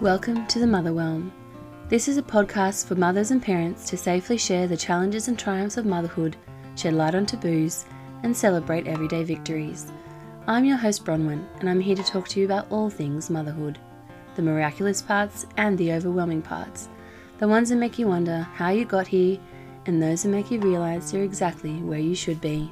Welcome to the Mother Motherwhelm. This is a podcast for mothers and parents to safely share the challenges and triumphs of motherhood, shed light on taboos, and celebrate everyday victories. I'm your host Bronwyn, and I'm here to talk to you about all things motherhood the miraculous parts and the overwhelming parts, the ones that make you wonder how you got here, and those that make you realize you're exactly where you should be.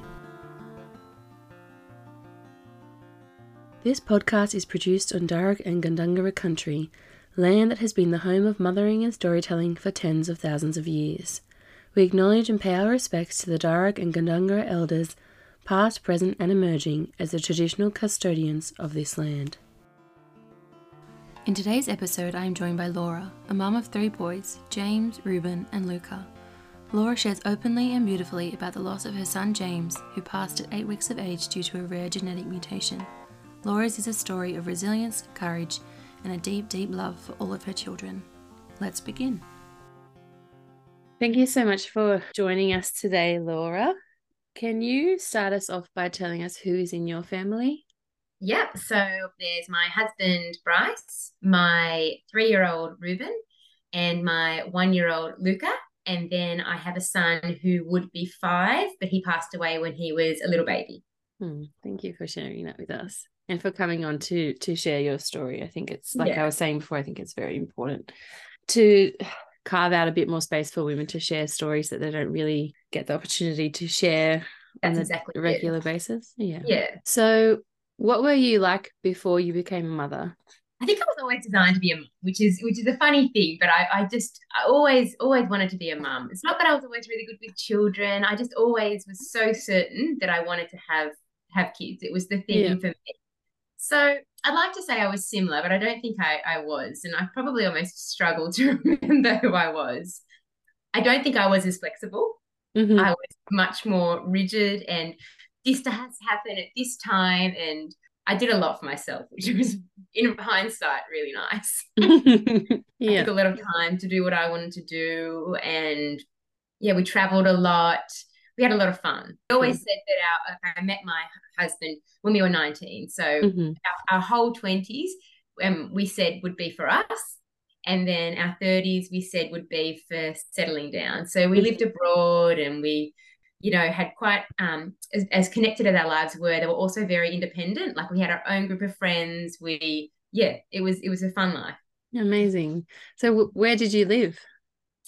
This podcast is produced on Darug and Gundungurra country, land that has been the home of mothering and storytelling for tens of thousands of years. We acknowledge and pay our respects to the Darug and Gundungurra elders, past, present, and emerging as the traditional custodians of this land. In today's episode, I am joined by Laura, a mum of three boys James, Reuben, and Luca. Laura shares openly and beautifully about the loss of her son James, who passed at eight weeks of age due to a rare genetic mutation. Laura's is a story of resilience, courage, and a deep, deep love for all of her children. Let's begin. Thank you so much for joining us today, Laura. Can you start us off by telling us who is in your family? Yep. So there's my husband, Bryce, my three year old Reuben, and my one year old Luca. And then I have a son who would be five, but he passed away when he was a little baby. Hmm, thank you for sharing that with us and for coming on to to share your story. I think it's like yeah. I was saying before, I think it's very important to carve out a bit more space for women to share stories that they don't really get the opportunity to share That's on a exactly regular it. basis. Yeah. Yeah. So what were you like before you became a mother? I think I was always designed to be a mum, which is which is a funny thing, but I, I just I always always wanted to be a mum. It's not that I was always really good with children. I just always was so certain that I wanted to have have kids. It was the thing yeah. for me. So I'd like to say I was similar, but I don't think I, I was. And I probably almost struggled to remember who I was. I don't think I was as flexible. Mm-hmm. I was much more rigid and this has happened at this time and I did a lot for myself, which was in hindsight really nice. yeah. I took a lot of time to do what I wanted to do. And yeah, we traveled a lot. We had a lot of fun. I always said that our I met my husband when we were 19. So mm-hmm. our, our, whole 20s um, we said would be for us. And then our 30s we said would be for settling down. So we lived abroad and we you know, had quite um, as, as, connected as our lives were, they were also very independent. Like we had our own group of friends. We, yeah, it was it was a fun life. Amazing. So, w- where did you live?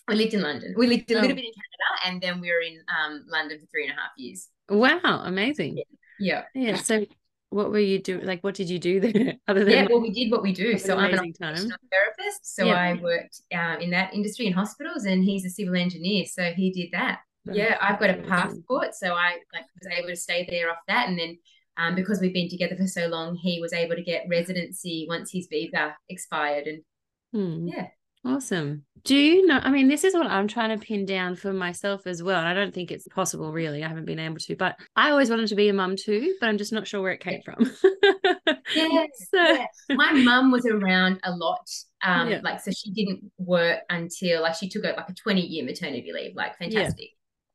We lived in London. We lived a oh. little bit in Canada, and then we were in um, London for three and a half years. Wow, amazing. Yeah. Yeah. yeah. So, what were you doing? Like, what did you do there? Other than yeah, well, we did what we do. So I'm an occupational therapist. So yeah. I worked um, in that industry in hospitals, and he's a civil engineer. So he did that yeah, I've got a passport, so I like was able to stay there off that, and then um, because we've been together for so long, he was able to get residency once his visa expired, and hmm. yeah, awesome. Do you know? I mean, this is what I'm trying to pin down for myself as well, and I don't think it's possible. Really, I haven't been able to, but I always wanted to be a mum too, but I'm just not sure where it came from. yeah, so. yeah, my mum was around a lot. Um, yeah. like so she didn't work until like she took a, like a 20 year maternity leave, like fantastic.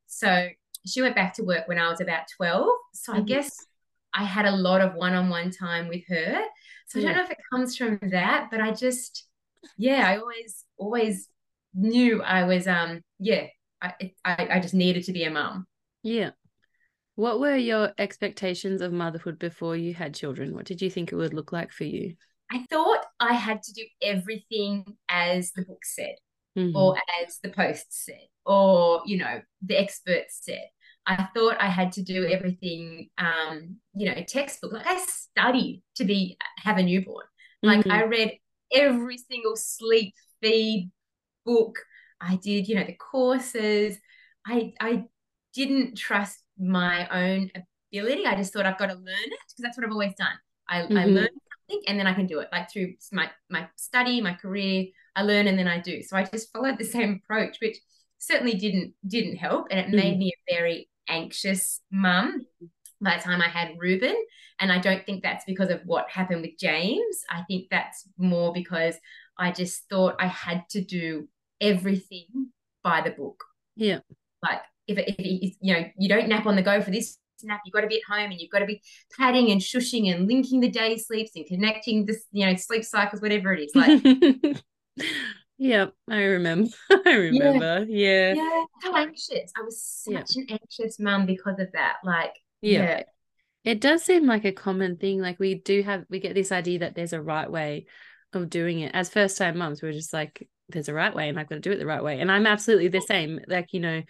So she went back to work when I was about 12. So I mm-hmm. guess I had a lot of one on one time with her. So yeah. I don't know if it comes from that, but I just, yeah, I always, always knew I was, um, yeah, I, I, I just needed to be a mum. Yeah. What were your expectations of motherhood before you had children? What did you think it would look like for you? I thought I had to do everything as the book said mm-hmm. or as the post said or you know the experts said i thought i had to do everything um you know textbook like i studied to be have a newborn like mm-hmm. i read every single sleep feed book i did you know the courses. I i didn't trust my own ability. I just thought i've got to learn it because that's what i've always done. I, mm-hmm. I learn something and then i can do it. Like through my my study my career i learn and then i do. So i just followed the same approach which certainly didn't didn't help and it mm. made me a very anxious mum by the time I had Reuben. And I don't think that's because of what happened with James. I think that's more because I just thought I had to do everything by the book. Yeah. Like if, if, if you know, you don't nap on the go for this nap, you've got to be at home and you've got to be padding and shushing and linking the day sleeps and connecting this, you know, sleep cycles, whatever it is. Like Yeah, I remember. I remember. Yeah. Yeah. So anxious. I was such Yeah. an anxious mum because of that. Like, Yeah. yeah. It does seem like a common thing. Like we do have, we get this idea that there's a right way of doing it. As first time moms, we're just like, there's a right way and I've got to do it the right way. And I'm absolutely the same. Like, you know,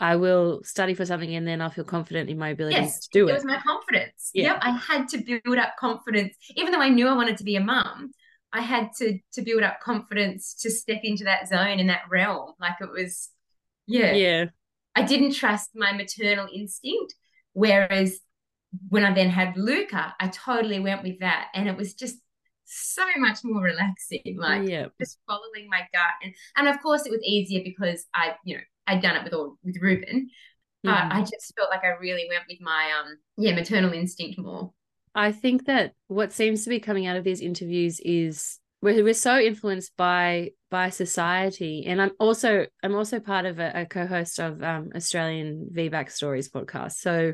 I will study for something and then I'll feel confident in my ability Yes, to do it it. was my confidence. Yeah. Yep, I had to build up confidence, even though I knew I wanted to be a mum. I had to to build up confidence to step into that zone in that realm. Like it was, yeah. yeah. I didn't trust my maternal instinct. Whereas when I then had Luca, I totally went with that, and it was just so much more relaxing. Like yeah. just following my gut, and and of course it was easier because I, you know, I'd done it with all with Reuben. But Mhm. I just felt like I really went with my um yeah maternal instinct more. I think that what seems to be coming out of these interviews is we're, we're so influenced by by society. And i'm also i'm also part of a, a co-host of um australian vbac stories podcast. So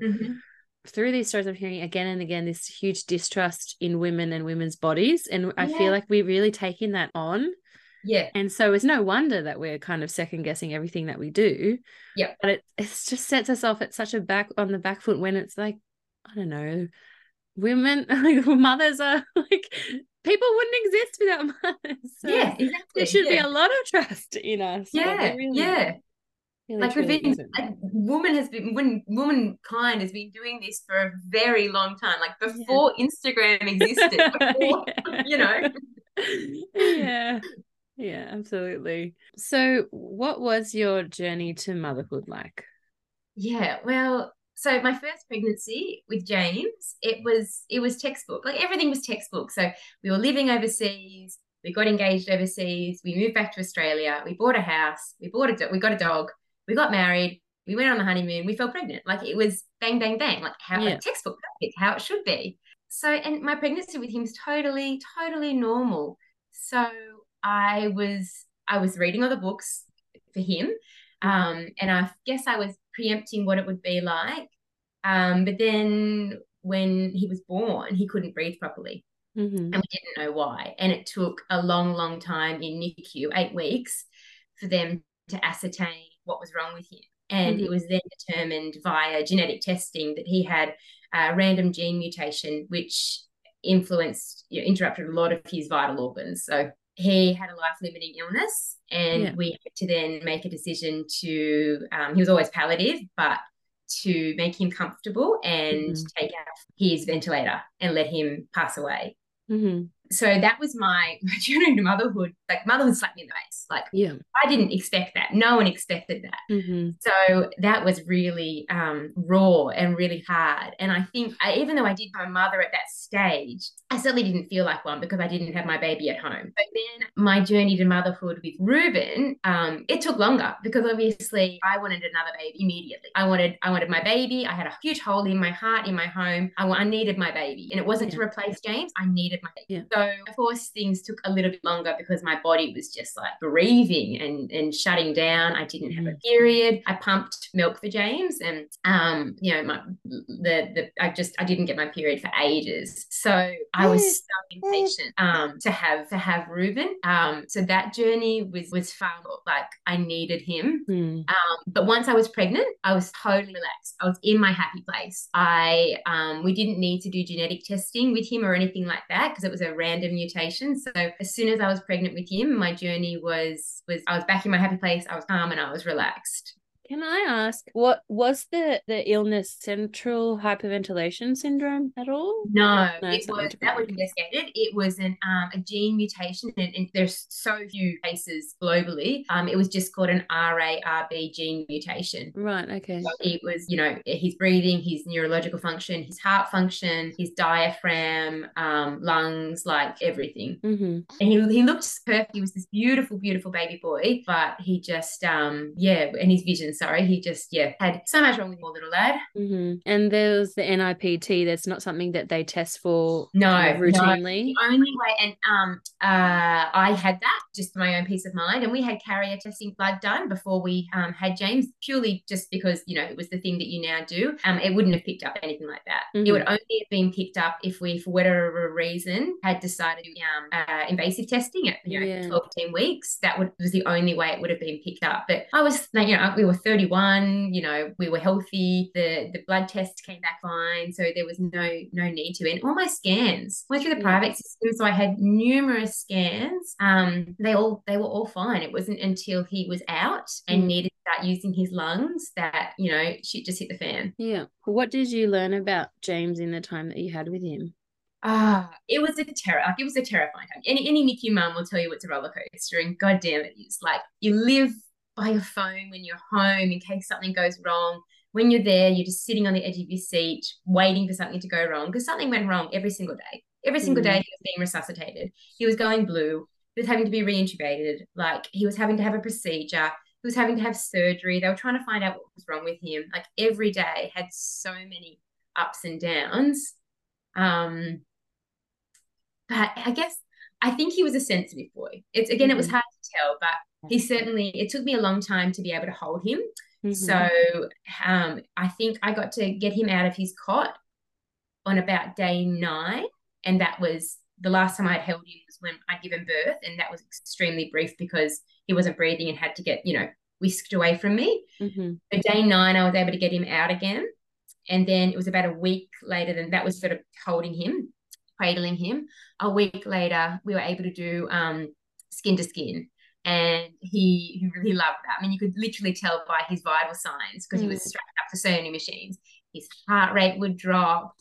through these stories i'm hearing again and again this huge distrust in women and women's bodies. And i Yeah. feel like we're really taking that on. Yeah, and so it's no wonder that we're kind of second guessing everything that we do. Yeah but it it just sets us off at such a back on the back foot when it's like i don't know women like mothers are like people wouldn't exist without mothers so yeah, exactly. there should yeah. be a lot of trust in us yeah, really- yeah. really like we've been, like, woman has been, when womankind has been doing this for a very long time, like before Instagram existed, before, you know. yeah yeah absolutely so what was your journey to motherhood like Yeah, well, so my first pregnancy with James, it was it was textbook. Like everything was textbook. So we were living overseas, we got engaged overseas, we moved back to Australia, we bought a house, we bought a do- we got a dog, we got married, we went on the honeymoon, we fell pregnant. Like it was bang bang bang, like how Yeah. like textbook perfect, how it should be. So and my pregnancy with him is totally totally normal. So I was I was reading all the books for him um, and I guess I was preempting what it would be like. Um, but then when he was born, he couldn't breathe properly, Mhm. and we didn't know why. And it took a long, long time in NICU, eight weeks, for them to ascertain what was wrong with him. And Mhm. it was then determined via genetic testing that he had a random gene mutation, which influenced, you know, interrupted a lot of his vital organs. So he had a life limiting illness, and Yeah. we had to then make a decision to, um, he was always palliative, but to make him comfortable and Mhm. take out his ventilator and let him pass away. Mhm. So that was my, my journey to motherhood. Like motherhood slapped me in the face. Like yeah I didn't expect that. No one expected that. Mhm. So that was really um, raw and really hard. And I think I, even though I did my mother at that stage, I certainly didn't feel like one because I didn't have my baby at home. But then my journey to motherhood with Reuben, um, it took longer because obviously I wanted another baby immediately. I wanted I wanted my baby. I had a huge hole in my heart, in my home. I, I needed my baby, and it wasn't to replace James. I needed my baby. Yeah. So of course things took a little bit longer because my body was just like bereaving and and shutting down. I didn't have a Mhm. period. I pumped milk for James, and um, you know, my the the I just I didn't get my period for ages. So I was so impatient um to have to have Reuben. Um, so that journey was was far like I needed him. Mm. Um, but once I was pregnant, I was totally relaxed. I was in my happy place. I um, we didn't need to do genetic testing with him or anything like that because it was a random mutation. So as soon as I was pregnant with him, my journey was was I was back in my happy place. I was calm and I was relaxed. Can I ask what was the the illness central hypoventilation syndrome at all? No, No, it was that was investigated. It was an um, a gene mutation, and, and there's so few cases globally. Um, it was just called an RARB gene mutation. Right. Okay. So it was, you know, his breathing, his neurological function, his heart function, his diaphragm, um, lungs, like everything. Mm-hmm. And he, he looked perfect. He was this beautiful, beautiful baby boy, but he just, um, yeah, and his vision, sorry, he just, yeah, had so much wrong with poor little lad. Mm-hmm. And there's the NIPT. That's not something that they test for No, of no. routinely. The only way, and um, uh, I had that, just for my own peace of mind. And we had carrier testing blood done before we um, had James, purely just because, you know, it was the thing that you now do. Um, it wouldn't have picked up anything like that. Mm-hmm. It would only have been picked up if we, for whatever reason, had decided to um, uh, invasive testing at, you know, yeah. 12, 10 weeks. That would, was the only way it would have been picked up. But I was, you know, we were 31, you know, we were healthy. The, the blood test came back fine. So there was no, no need to. And all my scans went through the private system. So I had numerous scans. Um, they all they were all fine. It wasn't until he was out and mm. needed to start using his lungs that you know shit just hit the fan. Yeah. What did you learn about James in the time that you had with him? Ah, it was a terror. Like it was a terrifying time. Any any NICU mum will tell you it's a roller coaster, and goddamn it, it is. Like you live by your phone when you're home in case something goes wrong. When you're there, you're just sitting on the edge of your seat, waiting for something to go wrong because something went wrong every single day. Every single mm. day he was being resuscitated. He was going blue. He was having to be reintubated. Like he was having to have a procedure. He was having to have surgery. They were trying to find out what was wrong with him. Like every day had so many ups and downs. Um, but I guess I think he was a sensitive boy. It's again, mm-hmm. it was mm-hmm. hard to tell, but he certainly. It took me a long time to be able to hold him. Mm-hmm. So um, I think I got to get him out of his cot on about day nine, and that was the last time I'd held him was when I'd given birth, and that was extremely brief because he wasn't breathing and had to get, you know, whisked away from me. Mm-hmm. But day nine, I was able to get him out again. And then it was about a week later, than that was sort of holding him, cradling him. A week later, we were able to do um, skin to skin. And he, he really loved that. I mean, you could literally tell by his vital signs because mm. he was mm. strapped up to so many machines. His heart rate would drop,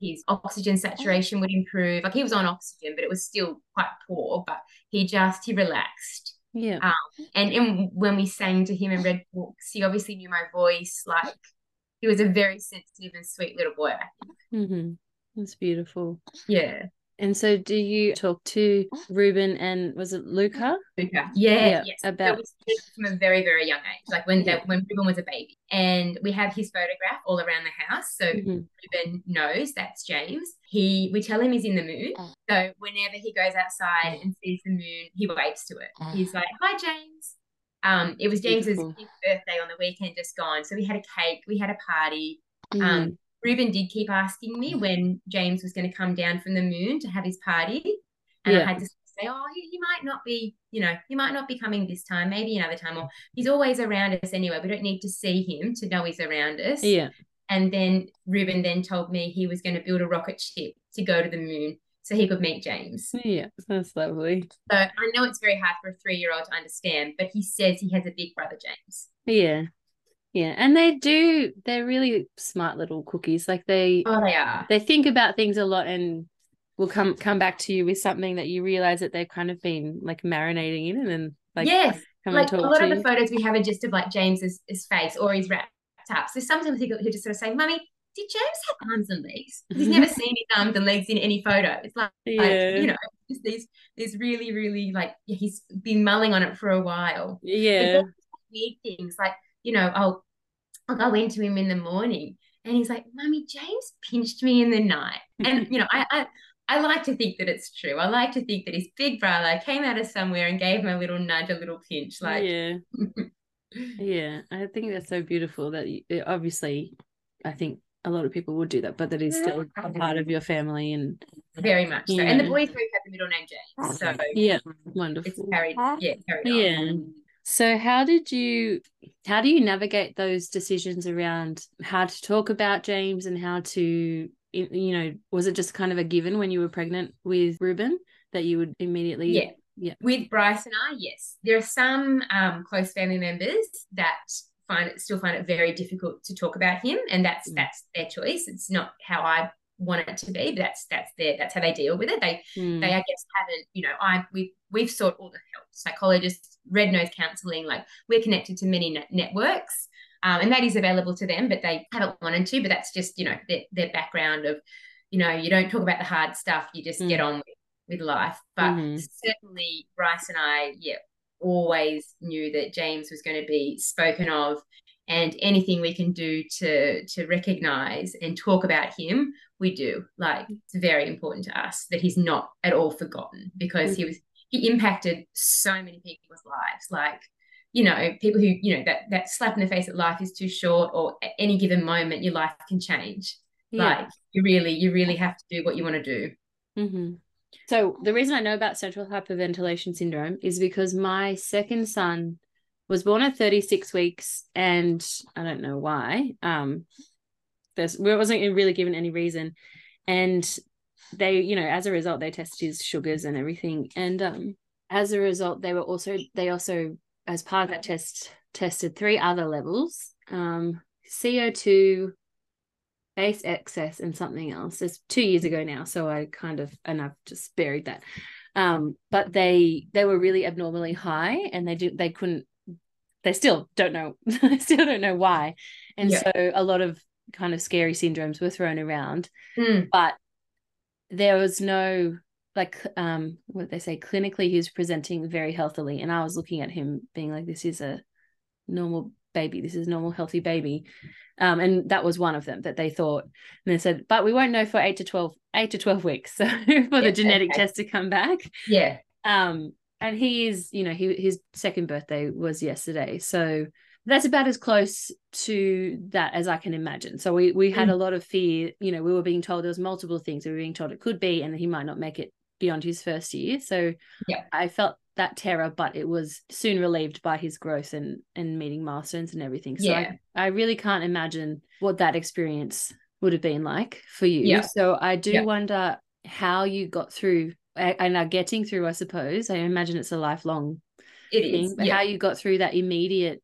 his oxygen saturation would improve. Like he was on oxygen, but it was still quite poor. But he just he relaxed. Yeah. Um, and in, when we sang to him and read books, he obviously knew my voice. Like he was a very sensitive and sweet little boy. Mm-hmm. That's beautiful. Yeah. And so, do you talk to Reuben and was it Luca? Luca, yeah, yeah yes. About from a very, very young age, like when yeah. when Reuben was a baby, and we have his photograph all around the house, so mm-hmm. Reuben knows that's James. He, we tell him he's in the moon, so whenever he goes outside and sees the moon, he waves to it. He's like, "Hi, James." Um, it was James's birthday on the weekend just gone, so we had a cake, we had a party. Mm-hmm. Um, Reuben did keep asking me mm. when James was going to come down from the moon to have his party. And yeah. I had to say, oh, he, he might not be, you know, he might not be coming this time, maybe another time, or he's always around us anyway. We don't need to see him to know he's around us. Yeah. And then Reuben then told me he was going to build a rocket ship to go to the moon so he could meet James. Yeah, that's lovely. So I know it's very hard for a three year old to understand, but he says he has a big brother, James. Yeah. Yeah, and they do. They're really smart little cookies. Like they, oh, they are. They think about things a lot and will come come back to you with something that you realize that they've kind of been like marinating in, and then like yes, like a lot of the photos we have are just of like James's his face or he's wrapped up. So sometimes he'll just sort of say, "Mummy, did James have arms and legs? He's never seen his arms and legs in any photo. It's like, yeah. like you know, just these these really really like he's been mulling on it for a while. Yeah, weird things like you know, I'll I'll go into him in the morning and he's like, Mummy, James pinched me in the night. And, you know, I, I, I like to think that it's true. I like to think that his big brother came out of somewhere and gave him a little nudge, a little pinch. Like, yeah. yeah. I think that's so beautiful that you, obviously, I think a lot of people would do that, but that is still a part of your family and very much so. And the boys both have the middle name James. So yeah, wonderful. It's carried, yeah, carried yeah. On. So how did you how do you navigate those decisions around how to talk about James and how to you know was it just kind of a given when you were pregnant with Reuben that you would immediately yeah. Yeah. With Bryce and I yes. There are some um, close family members that find it still find it very difficult to talk about him and that's mm. that's their choice. It's not how I want it to be but that's that's their that's how they deal with it. They mm. they I guess haven't you know I we we've sought all the help. Psychologists red nose counseling like we're connected to many net- networks um, and that is available to them but they haven't wanted to but that's just you know their, their background of you know you don't talk about the hard stuff you just mm. get on with, with life but mm-hmm. certainly bryce and i yeah always knew that james was going to be spoken of and anything we can do to to recognize and talk about him we do like it's very important to us that he's not at all forgotten because he was he impacted so many people's lives. Like, you know, people who, you know, that that slap in the face that life is too short or at any given moment your life can change. Yeah. Like you really, you really have to do what you want to do. Mm-hmm. So the reason I know about central hypoventilation syndrome is because my second son was born at 36 weeks and I don't know why. Um there's we wasn't really given any reason. And they, you know, as a result, they tested his sugars and everything. And um as a result, they were also they also, as part of that test, tested three other levels. Um CO2, base excess and something else. It's two years ago now, so I kind of and I've just buried that. Um, but they they were really abnormally high, and they did they couldn't. They still don't know. they still don't know why, and yeah. so a lot of kind of scary syndromes were thrown around, mm. but there was no like um what they say clinically he was presenting very healthily and i was looking at him being like this is a normal baby. This is normal healthy baby. Um, and that was one of them that they thought and they said but we won't know for 8 to 12 8 to 12 weeks so for the genetic okay. test to come back. Yeah. Um and he is you know he his second birthday was yesterday so that's about as close to that as I can imagine. So we we had mm. a lot of fear. You know, we were being told there was multiple things. We were being told it could be, and he might not make it beyond his first year. So yeah, I felt that terror, but it was soon relieved by his growth and and meeting milestones and everything. So yeah. I, I really can't imagine what that experience would have been like for you. Yeah. So I do yeah. wonder how you got through and are getting through, I suppose. I imagine it's a lifelong it thing, is, but how you got through that immediate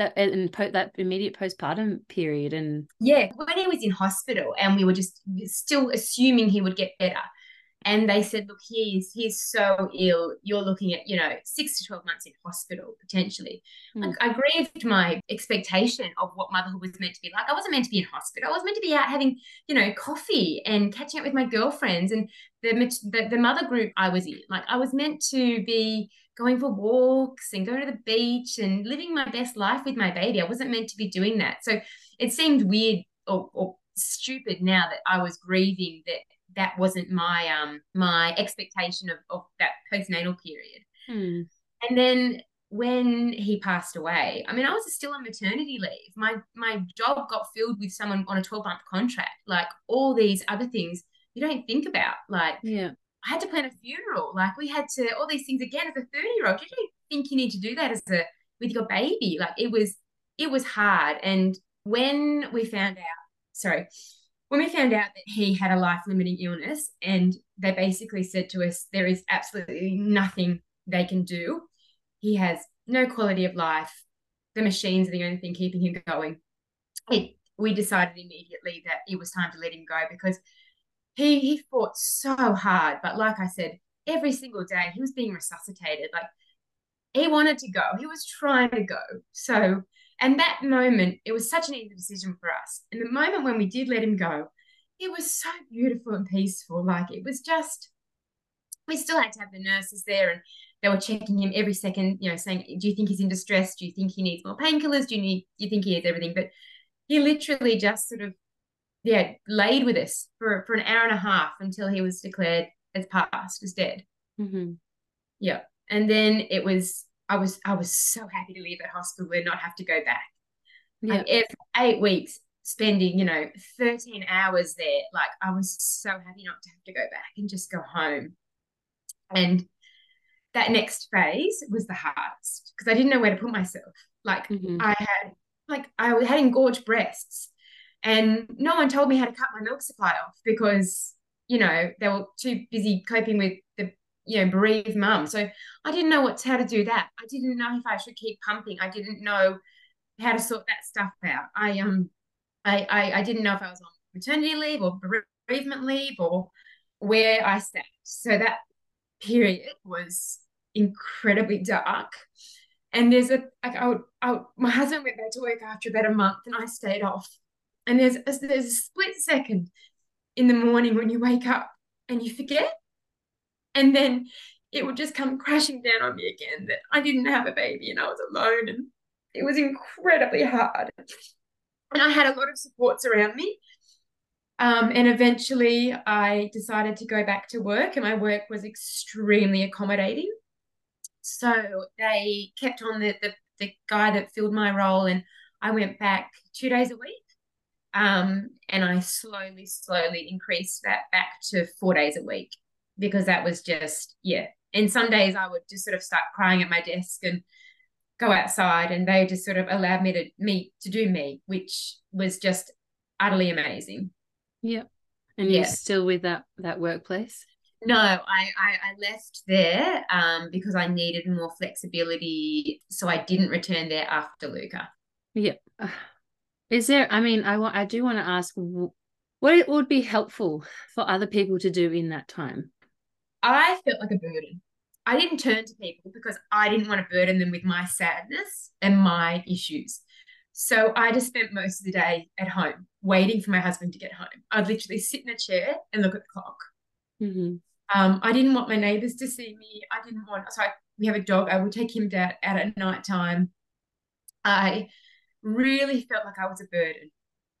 that and po- that immediate postpartum period and yeah when he was in hospital and we were just still assuming he would get better and they said, look, he's he's so ill. You're looking at, you know, six to 12 months in hospital potentially. Mm. Like, I grieved my expectation of what motherhood was meant to be like. I wasn't meant to be in hospital. I was meant to be out having, you know, coffee and catching up with my girlfriends and the, the, the mother group I was in. Like, I was meant to be going for walks and going to the beach and living my best life with my baby. I wasn't meant to be doing that. So it seemed weird or, or stupid now that I was grieving that that wasn't my um my expectation of, of that postnatal period. Hmm. And then when he passed away, I mean, I was still on maternity leave. My my job got filled with someone on a 12 month contract. Like all these other things you don't think about. Like yeah. I had to plan a funeral. Like we had to all these things again as a 30 year old. Did You think you need to do that as a with your baby. Like it was it was hard. And when we found out, sorry, when we found out that he had a life limiting illness and they basically said to us there is absolutely nothing they can do he has no quality of life the machines are the only thing keeping him going it, we decided immediately that it was time to let him go because he he fought so hard but like i said every single day he was being resuscitated like he wanted to go he was trying to go so and that moment, it was such an easy decision for us. And the moment when we did let him go, it was so beautiful and peaceful. Like it was just, we still had to have the nurses there and they were checking him every second, you know, saying, Do you think he's in distress? Do you think he needs more painkillers? Do you need, do you think he needs everything? But he literally just sort of, yeah, laid with us for, for an hour and a half until he was declared as passed, as dead. Mm-hmm. Yeah. And then it was I was I was so happy to leave that hospital and not have to go back. Yeah. Eight weeks spending, you know, 13 hours there. Like I was so happy not to have to go back and just go home. And that next phase was the hardest because I didn't know where to put myself. Like mm-hmm. I had like I was had engorged breasts and no one told me how to cut my milk supply off because you know they were too busy coping with the you know, bereaved mum. So I didn't know what how to do that. I didn't know if I should keep pumping. I didn't know how to sort that stuff out. I um I I, I didn't know if I was on maternity leave or bereavement leave or where I sat. So that period was incredibly dark. And there's a like I would, I would, my husband went back to work after about a month and I stayed off. And there's a, there's a split second in the morning when you wake up and you forget and then it would just come crashing down on me again that I didn't have a baby and I was alone. And it was incredibly hard. And I had a lot of supports around me. Um, and eventually I decided to go back to work, and my work was extremely accommodating. So they kept on the, the, the guy that filled my role, and I went back two days a week. Um, and I slowly, slowly increased that back to four days a week because that was just, yeah. And some days I would just sort of start crying at my desk and go outside, and they just sort of allowed me to me to do me, which was just utterly amazing. Yeah. And yeah. you're still with that that workplace? No, I, I, I left there um, because I needed more flexibility. So I didn't return there after Luca. Yeah. Is there, I mean, I want, I do want to ask what it would be helpful for other people to do in that time? I felt like a burden. I didn't turn to people because I didn't want to burden them with my sadness and my issues. So I just spent most of the day at home waiting for my husband to get home. I'd literally sit in a chair and look at the clock. Mm-hmm. Um, I didn't want my neighbors to see me. I didn't want, so I, we have a dog. I would take him out, out at night time. I really felt like I was a burden.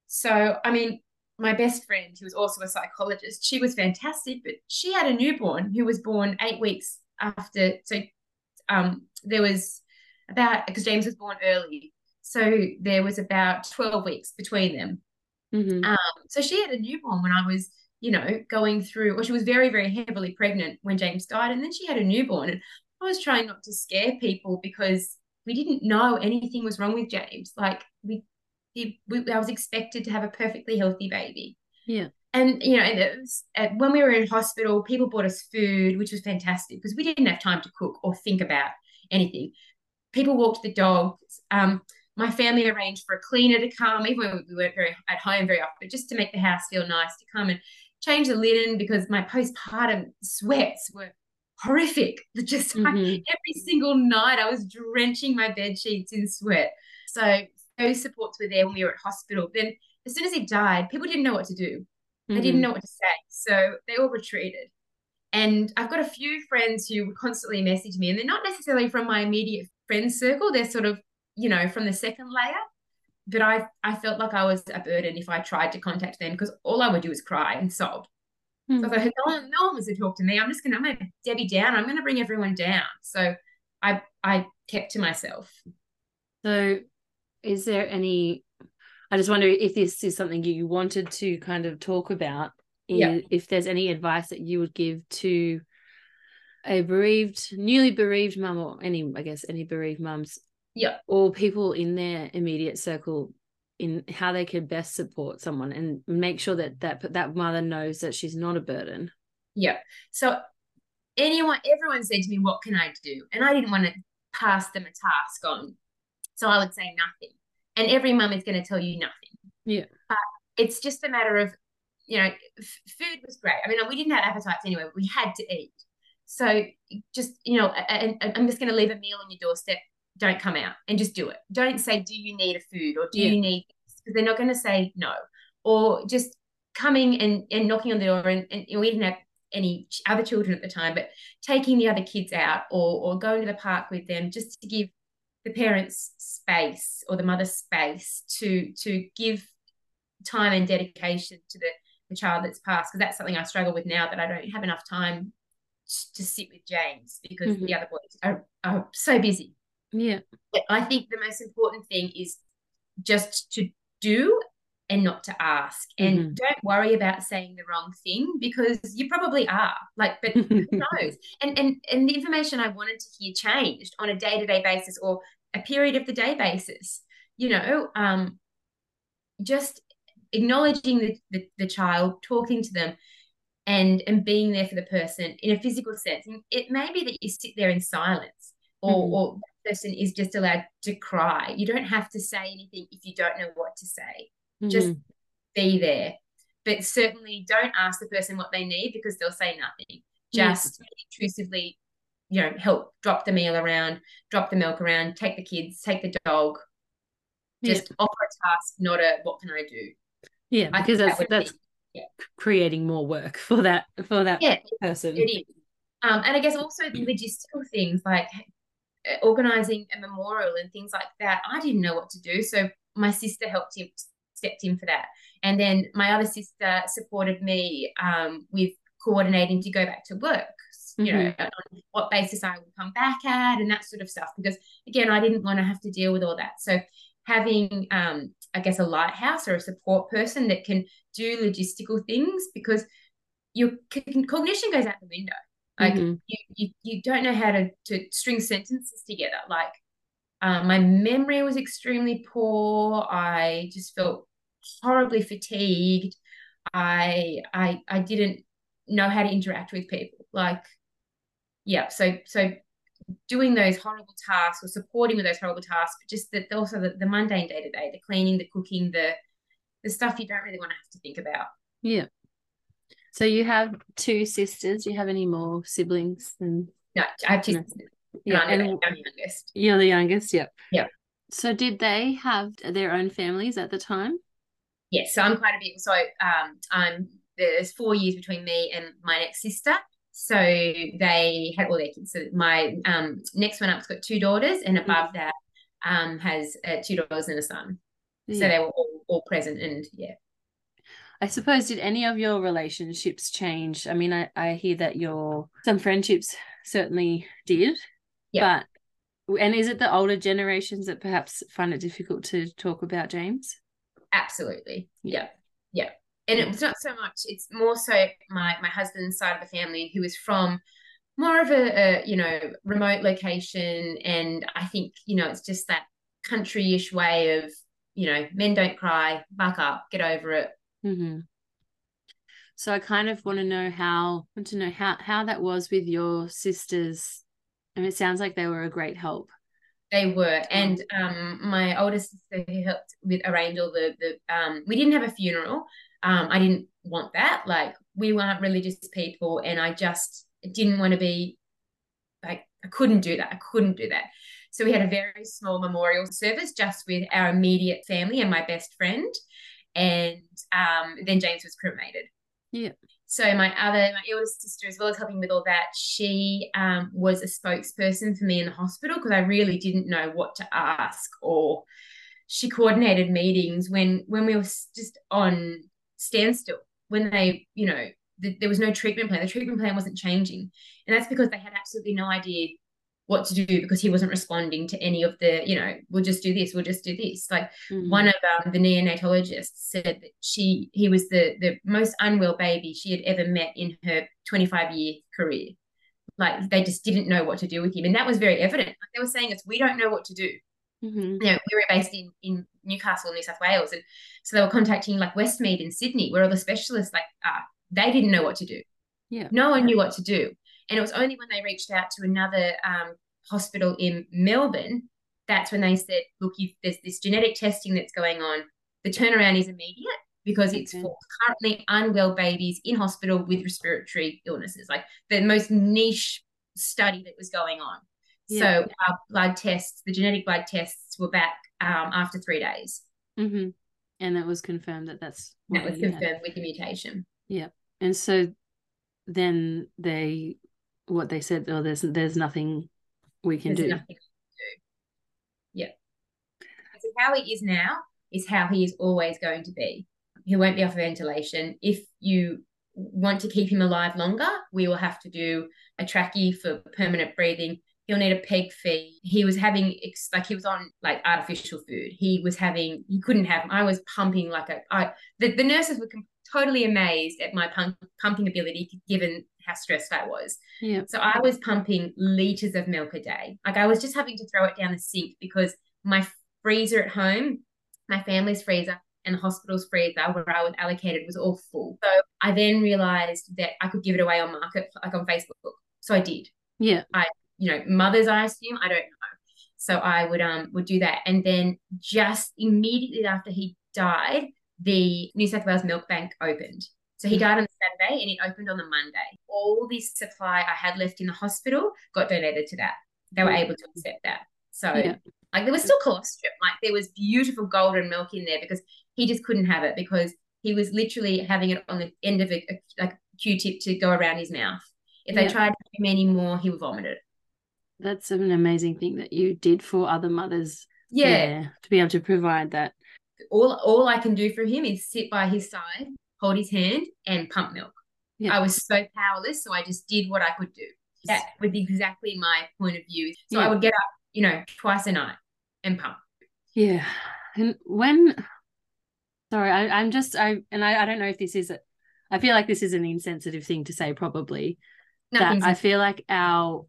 So, I mean, my best friend, who was also a psychologist, she was fantastic, but she had a newborn who was born eight weeks after. So, um, there was about, because James was born early. So, there was about 12 weeks between them. Mm-hmm. Um, so, she had a newborn when I was you know, going through, well, she was very, very heavily pregnant when James died, and then she had a newborn. And I was trying not to scare people because we didn't know anything was wrong with James. Like we, we, I was expected to have a perfectly healthy baby. Yeah. And you know, and was, when we were in hospital, people bought us food, which was fantastic because we didn't have time to cook or think about anything. People walked the dogs. Um, my family arranged for a cleaner to come, even when we weren't very at home very often, just to make the house feel nice to come and change the linen because my postpartum sweats were horrific. Just mm-hmm. every single night, I was drenching my bed sheets in sweat. So those supports were there when we were at hospital. Then, as soon as he died, people didn't know what to do. They mm-hmm. didn't know what to say, so they all retreated. And I've got a few friends who would constantly message me, and they're not necessarily from my immediate friend circle. They're sort of, you know, from the second layer but I I felt like I was a burden if I tried to contact them because all I would do is cry and sob. Mm. So I thought, no one, no one wants to talk to me. I'm just gonna I'm gonna Debbie down. I'm gonna bring everyone down. So I I kept to myself. So is there any I just wonder if this is something you wanted to kind of talk about. Yeah. If there's any advice that you would give to a bereaved, newly bereaved mum, or any, I guess, any bereaved mums yeah or people in their immediate circle in how they could best support someone and make sure that that that mother knows that she's not a burden. Yeah. So anyone everyone said to me what can i do? And i didn't want to pass them a task on so i would say nothing. And every mum is going to tell you nothing. Yeah. But it's just a matter of you know f- food was great. I mean we didn't have appetites anyway but we had to eat. So just you know and i'm just going to leave a meal on your doorstep don't come out and just do it. Don't say, do you need a food or do yeah. you need Because they're not going to say no. Or just coming and, and knocking on the door and, and we didn't have any other children at the time, but taking the other kids out or, or going to the park with them just to give the parents space or the mother space to to give time and dedication to the, the child that's passed because that's something I struggle with now that I don't have enough time to sit with James because mm-hmm. the other boys are, are so busy. Yeah. I think the most important thing is just to do and not to ask. And mm-hmm. don't worry about saying the wrong thing because you probably are. Like, but who knows? And and and the information I wanted to hear changed on a day-to-day basis or a period of the day basis. You know, um, just acknowledging the, the, the child, talking to them, and and being there for the person in a physical sense. And it may be that you sit there in silence or, mm-hmm. or person is just allowed to cry. You don't have to say anything if you don't know what to say. Mm-hmm. Just be there. But certainly don't ask the person what they need because they'll say nothing. Just intrusively, you know, help drop the meal around, drop the milk around, take the kids, take the dog. Just offer a task, not a what can I do? Yeah, because that's that that's yeah. creating more work for that for that yeah, person. Um, and I guess also the logistical things like organizing a memorial and things like that, I didn't know what to do. So my sister helped him stepped in for that. And then my other sister supported me um, with coordinating to go back to work, you mm-hmm. know, on what basis I would come back at and that sort of stuff. Because again, I didn't want to have to deal with all that. So having, um, I guess, a lighthouse or a support person that can do logistical things because your cognition goes out the window. Like mm-hmm. you, you, you don't know how to, to string sentences together. Like um, my memory was extremely poor. I just felt horribly fatigued. I I I didn't know how to interact with people. Like, yeah. So so doing those horrible tasks or supporting with those horrible tasks, but just that also the, the mundane day to day, the cleaning, the cooking, the the stuff you don't really want to have to think about. Yeah. So you have two sisters. Do you have any more siblings? And no, I have two no. sisters. Yeah, and I'm the youngest. You're the youngest. Yep. Yeah. So did they have their own families at the time? Yes. So I'm quite a bit. So um, I'm there's four years between me and my next sister. So they had all their kids. So my um, next one up's got two daughters, and above mm-hmm. that um, has uh, two daughters and a son. Yeah. So they were all, all present, and yeah. I suppose did any of your relationships change? I mean, I, I hear that your some friendships certainly did. Yeah. But and is it the older generations that perhaps find it difficult to talk about James? Absolutely. Yeah. Yeah. And it was not so much, it's more so my my husband's side of the family who is from more of a, a you know, remote location. And I think, you know, it's just that country-ish way of, you know, men don't cry, buck up, get over it. Mm-hmm. So I kind of want to know how want to know how how that was with your sisters and it sounds like they were a great help. They were, and um, my oldest sister who helped with arrange all the the. Um, we didn't have a funeral. Um, I didn't want that. Like we weren't religious people, and I just didn't want to be like I couldn't do that. I couldn't do that. So we had a very small memorial service just with our immediate family and my best friend, and um, then James was cremated. Yeah. So my other, my eldest sister, as well as helping with all that, she um, was a spokesperson for me in the hospital because I really didn't know what to ask. Or she coordinated meetings when when we were just on standstill. When they, you know, the, there was no treatment plan. The treatment plan wasn't changing, and that's because they had absolutely no idea what to do because he wasn't responding to any of the, you know, we'll just do this, we'll just do this. Like mm-hmm. one of um, the neonatologists said that she, he was the the most unwell baby she had ever met in her 25 year career. Like they just didn't know what to do with him, and that was very evident. Like they were saying, "It's we don't know what to do." Mm-hmm. You know, we were based in in Newcastle, New South Wales, and so they were contacting like Westmead in Sydney, where all the specialists like are. They didn't know what to do. Yeah, no one knew what to do. And it was only when they reached out to another um, hospital in Melbourne that's when they said, look, if there's this genetic testing that's going on, the turnaround is immediate because it's okay. for currently unwell babies in hospital with respiratory illnesses, like the most niche study that was going on. Yeah. So our blood tests, the genetic blood tests, were back um, after three days. Mm-hmm. And that was confirmed that that's that was confirmed had. with the mutation. Yeah, and so then they what they said oh there's there's nothing we can There's do. Nothing do. Yeah. So how he is now is how he is always going to be. He won't be off ventilation. If you want to keep him alive longer, we will have to do a trachea for permanent breathing. He'll need a peg feed. He was having like he was on like artificial food. He was having he couldn't have. I was pumping like a. I the, the nurses were totally amazed at my pump, pumping ability given how stressed I was. Yeah. So I was pumping liters of milk a day. Like I was just having to throw it down the sink because my freezer at home, my family's freezer, and the hospital's freezer where I was allocated was all full. So I then realized that I could give it away on market, like on Facebook. So I did. Yeah. I, you know, mothers, I assume, I don't know. So I would um would do that. And then just immediately after he died, the New South Wales Milk Bank opened. So he mm. died on the Saturday and it opened on the Monday. All this supply I had left in the hospital got donated to that. They were mm. able to accept that. So yeah. like there was still colostrum, like there was beautiful golden milk in there because he just couldn't have it because he was literally having it on the end of a, a like Q-tip to go around his mouth. If yeah. they tried to give him any more, he would vomit it. That's an amazing thing that you did for other mothers. Yeah. to be able to provide that all all I can do for him is sit by his side, hold his hand, and pump milk. Yeah. I was so powerless, so I just did what I could do. That was exactly my point of view. So Yeah. I would get up, you know, twice a night and pump. Yeah. And when sorry, I, I'm just I and I, I don't know if this is a I feel like this is an insensitive thing to say probably. That I feel like our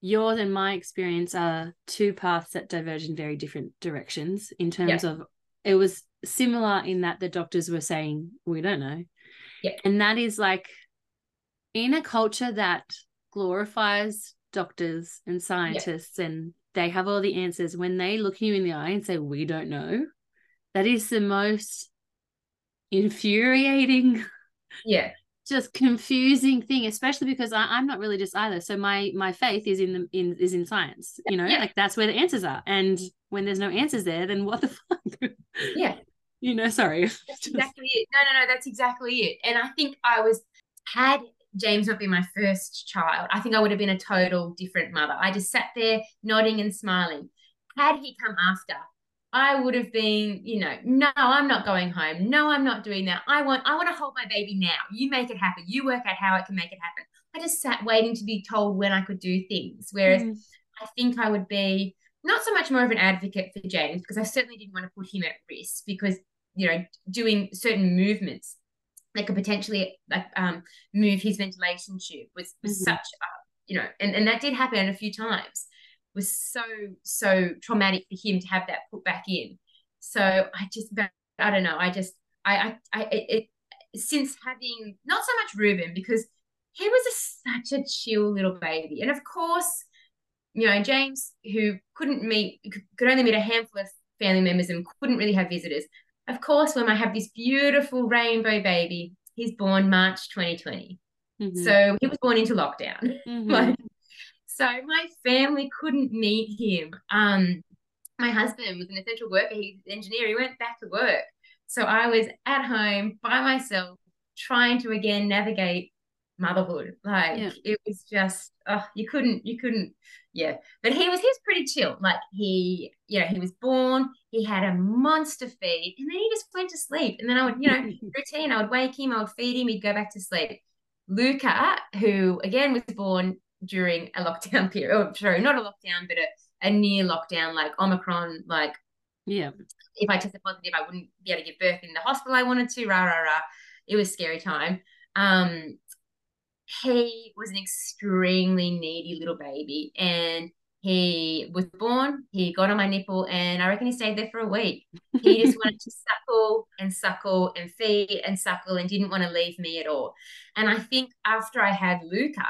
yours and my experience are two paths that diverge in very different directions in terms of it was similar in that the doctors were saying we don't know. Yeah. and that is like in a culture that glorifies doctors and scientists and they have all the answers when they look you in the eye and say we don't know that is the most infuriating yeah, just confusing thing especially because I, i'm not religious either. So my my faith is in the in is in science you know? Yeah. like that's where the answers are. And when there's no answers there then what the fuck? Yeah. You know sorry That's exactly it. No, no, no, that's exactly it. And I think I was had James not been my first child, I think I would have been a total different mother. I just sat there nodding and smiling. Had he come after, I would have been, you know, no, I'm not going home. No, I'm not doing that. I want I want to hold my baby now. You make it happen. You work out how I can make it happen. I just sat waiting to be told when I could do things. Whereas Mm. I think I would be not so much more of an advocate for James because I certainly didn't want to put him at risk because you know doing certain movements that could potentially like um move his ventilation tube was was Mhm. such a you know and and that did happen a few times was so so traumatic for him to have that put back in so I just I don't know I just I I, I it, it since having not so much Reuben because he was a, such a chill little baby and of course you know, James, who couldn't meet, could only meet a handful of family members and couldn't really have visitors. Of course, when I have this beautiful rainbow baby, he's born March 2020. Mhm. So he was born into lockdown. Mhm. Like, so my family couldn't meet him. Um, my husband was an essential worker. He's an engineer. He went back to work. So I was at home by myself, trying to again navigate motherhood. Like Yeah. it was just, oh, you couldn't, you couldn't, yeah. But he was, he was pretty chill. Like he, you know, he was born, he had a monster feed, and then he just went to sleep. And then I would, you know, routine. I would wake him, I would feed him, he'd go back to sleep. Luca, who again was born during a lockdown period, oh, sorry, not a lockdown, but a, a near lockdown, like Omicron, like yeah if I tested positive, I wouldn't be able to give birth in the hospital I wanted to, rah, rah, rah. It was scary time. Um, he was an extremely needy little baby and he was born, he got on my nipple, and I reckon he stayed there for a week. He just wanted to suckle and suckle and feed and suckle and didn't want to leave me at all. And I think after I had Luca,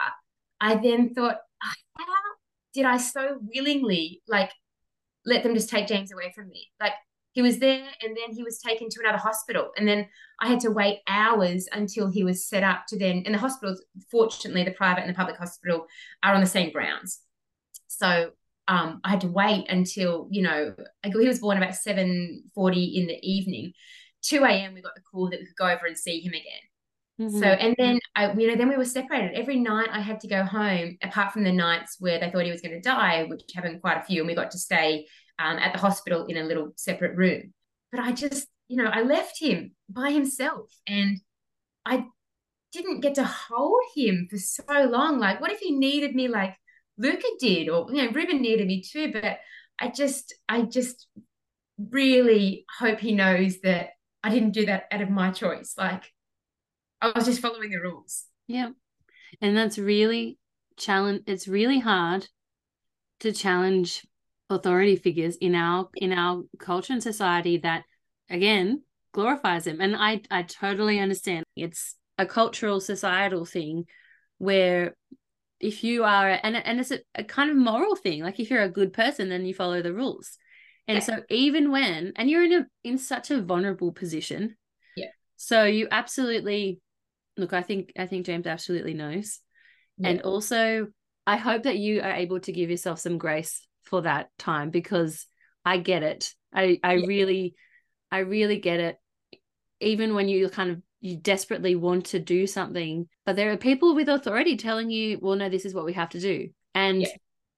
I then thought, "Ah, how did I so willingly like let them just take James away from me? Like he was there and then he was taken to another hospital. And then I had to wait hours until he was set up to then, and the hospitals, fortunately, the private and the public hospital are on the same grounds. So um, I had to wait until, you know, he was born about 7.40 in the evening. 2 a.m. we got the call that we could go over and see him again. So, Mhm. and then I, you know, then we were separated. Every night I had to go home, apart from the nights where they thought he was going to die, which happened quite a few, and we got to stay um, at the hospital in a little separate room. But I just, you know, I left him by himself, and I didn't get to hold him for so long. Like, what if he needed me, like Luca did, or you know, Reuben needed me too? But I just, I just really hope he knows that I didn't do that out of my choice. Like. I was just following the rules. Yeah. And that's really challenge it's really hard to challenge authority figures in our in our culture and society that again glorifies them. And I I totally understand. It's a cultural societal thing where if you are and and it's a, a kind of moral thing. Like if you're a good person then you follow the rules. And Yeah. so even when and you're in a in such a vulnerable position. Yeah. So you absolutely look i think i think james absolutely knows and also i hope that you are able to give yourself some grace for that time because i get it i i Yeah. really i really get it even when you kind of you desperately want to do something but there are people with authority telling you well no this is what we have to do and Yeah.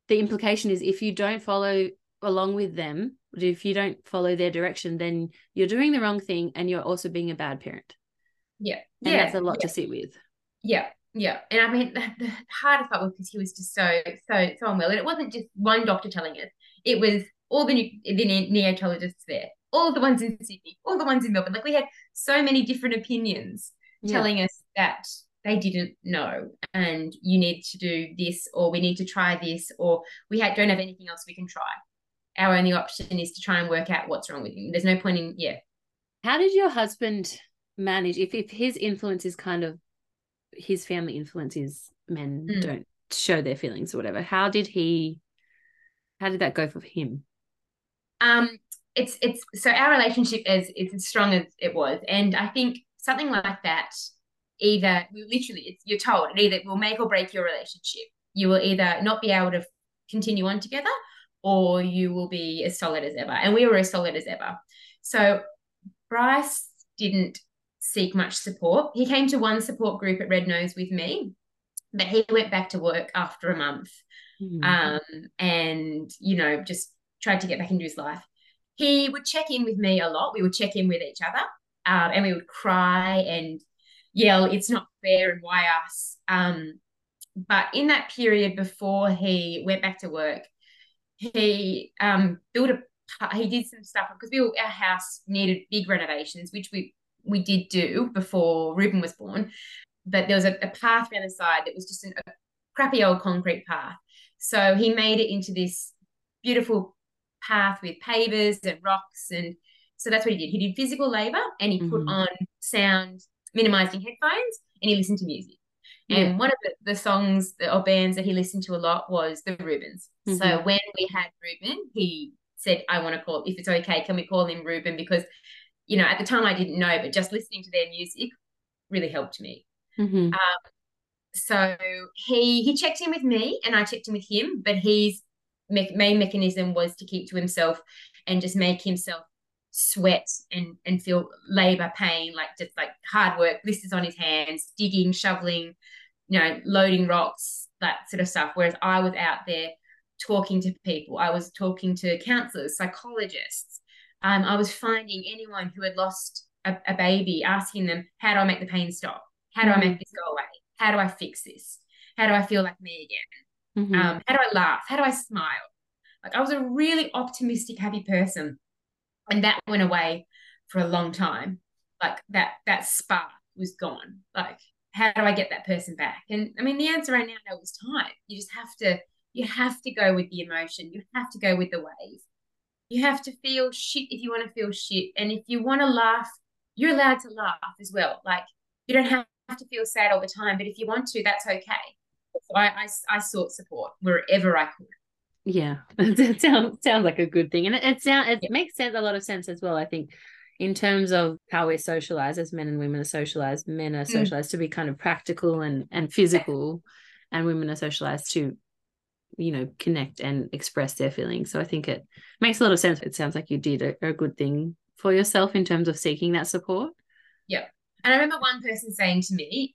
the implication is if you don't follow along with them, if you don't follow their direction, then you're doing the wrong thing and you're also being a bad parent. Yeah. And yeah. that's a lot yeah. to sit with. Yeah. Yeah. And I mean, the, the hardest part was because he was just so, so, so unwell. And it wasn't just one doctor telling us, it was all the, the neonatologists there, all the ones in Sydney, all the ones in Melbourne. Like we had so many different opinions yeah. telling us that they didn't know and you need to do this or we need to try this or we had, don't have anything else we can try our only option is to try and work out what's wrong with him there's no point in yeah how did your husband manage if, if his influence is kind of his family influence is men mm. don't show their feelings or whatever. How did he how did that go for him? Um it's it's so our relationship is is as strong as it was. And i think something like that either literally it's you're told it either will make or break your relationship. You will either not be able to continue on together or you will be as solid as ever. And we were as solid as ever. So bryce didn't seek much support he came to one support group at red nose with me but he went back to work after a month mm-hmm. um, and you know just tried to get back into his life he would check in with me a lot we would check in with each other um, and we would cry and yell, it's not fair and why us? Um, but in that period before he went back to work, he um, built a he did some stuff because we were, our house needed big renovations, which we we did do before Reuben was born. But there was a, a path around the side that was just an, a crappy old concrete path. So he made it into this beautiful path with pavers and rocks and so that's what he did. He did physical labor and he mm-hmm. put on sound minimizing headphones and he listened to music. Yeah. And one of the, the songs or bands that he listened to a lot was the Rubens. Mm-hmm. So when we had Reuben, he said, I want to call, if it's okay, can we call him Ruben? Because, you know, at the time I didn't know, but just listening to their music really helped me. Mm-hmm. Um, so he he checked in with me and I checked in with him, but his me- main mechanism was to keep to himself and just make himself sweat and and feel labor pain like just like hard work is on his hands digging shoveling you know loading rocks that sort of stuff whereas i was out there talking to people i was talking to counselors psychologists um, i was finding anyone who had lost a, a, baby asking them how do i make the pain stop? How do mm-hmm. i make this go away? How do i fix this? How do i feel like me again? Mm-hmm. um, how do i laugh? How do i smile? Like i was a really optimistic happy person and that went away for a long time. Like that that spark was gone. Like how do i get that person back? And i mean the answer right now no is time. You just have to you have to go with the emotion. You have to go with the wave you have to feel shit if you want to feel shit and if you want to laugh you're allowed to laugh as well like you don't have to feel sad all the time but if you want to that's okay so I, I, I sought support wherever i could yeah, it sounds sounds like a good thing, and it, it sound it yeah. makes sense a lot of sense as well. I think in terms of how we're socialized as men and women are socialized, men are mm. socialized mm. to be kind of practical and and physical, and women are socialized to you know connect and express their feelings. So I think it makes a lot of sense. It sounds like you did a, a good thing for yourself in terms of seeking that support. Yeah, and I remember one person saying to me,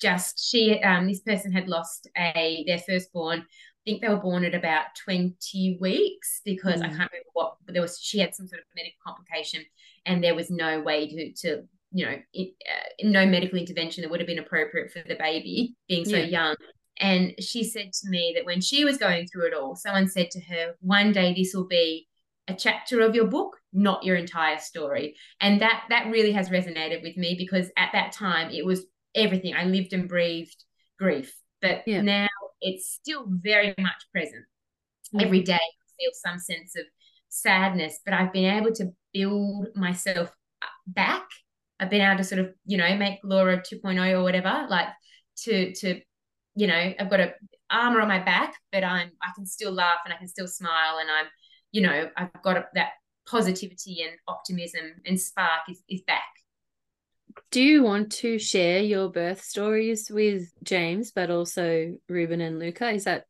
just she um this person had lost a their firstborn I think they were born at about 20 weeks because mm. I can't remember what but there was she had some sort of medical complication and there was no way to to you know it, uh, no medical intervention that would have been appropriate for the baby being so yeah. young and she said to me that when she was going through it all someone said to her one day this will be a chapter of your book not your entire story and that that really has resonated with me because at that time it was everything i lived and breathed grief but yeah. now it's still very much present. Mm-hmm. Every day I feel some sense of sadness, but I've been able to build myself back. I've been able to sort of, you know, make Laura 2.0 or whatever, like to to, you know, I've got a armor on my back, but I'm I can still laugh and I can still smile and I'm, you know, I've got a, that positivity and optimism and spark is, is back do you want to share your birth stories with James, but also Reuben and Luca? Is that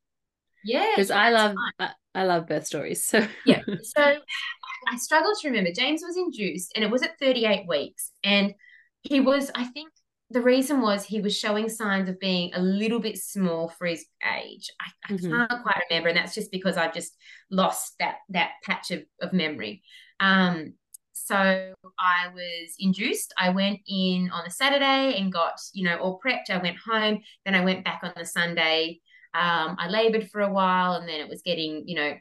yeah? Because I love I, I, love birth stories. So yeah. So I struggle to remember. James was induced, and it was at 38 weeks, and he was I think the reason was he was showing signs of being a little bit small for his age. I, I mm-hmm. can't quite remember, and that's just because I've just lost that that patch of, of memory. Um, so I was induced. I went in on a Saturday and got, you know, all prepped. I went home. Then I went back on the Sunday. Um, I labored for a while and then it was getting, you know,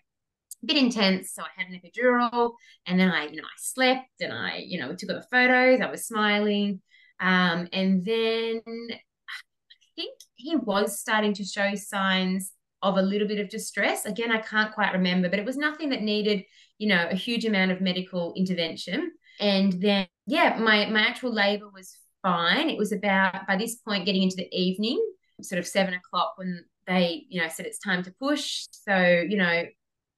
a bit intense. So I had an epidural and then I, you know, I slept and I, you know, took all the photos. I was smiling. Um, and then I think he was starting to show signs of a little bit of distress. Again, I can't quite remember, but it was nothing that needed, you know, a huge amount of medical intervention. And then, yeah, my my actual labor was fine. It was about by this point getting into the evening, sort of seven o'clock when they, you know, said it's time to push. So, you know,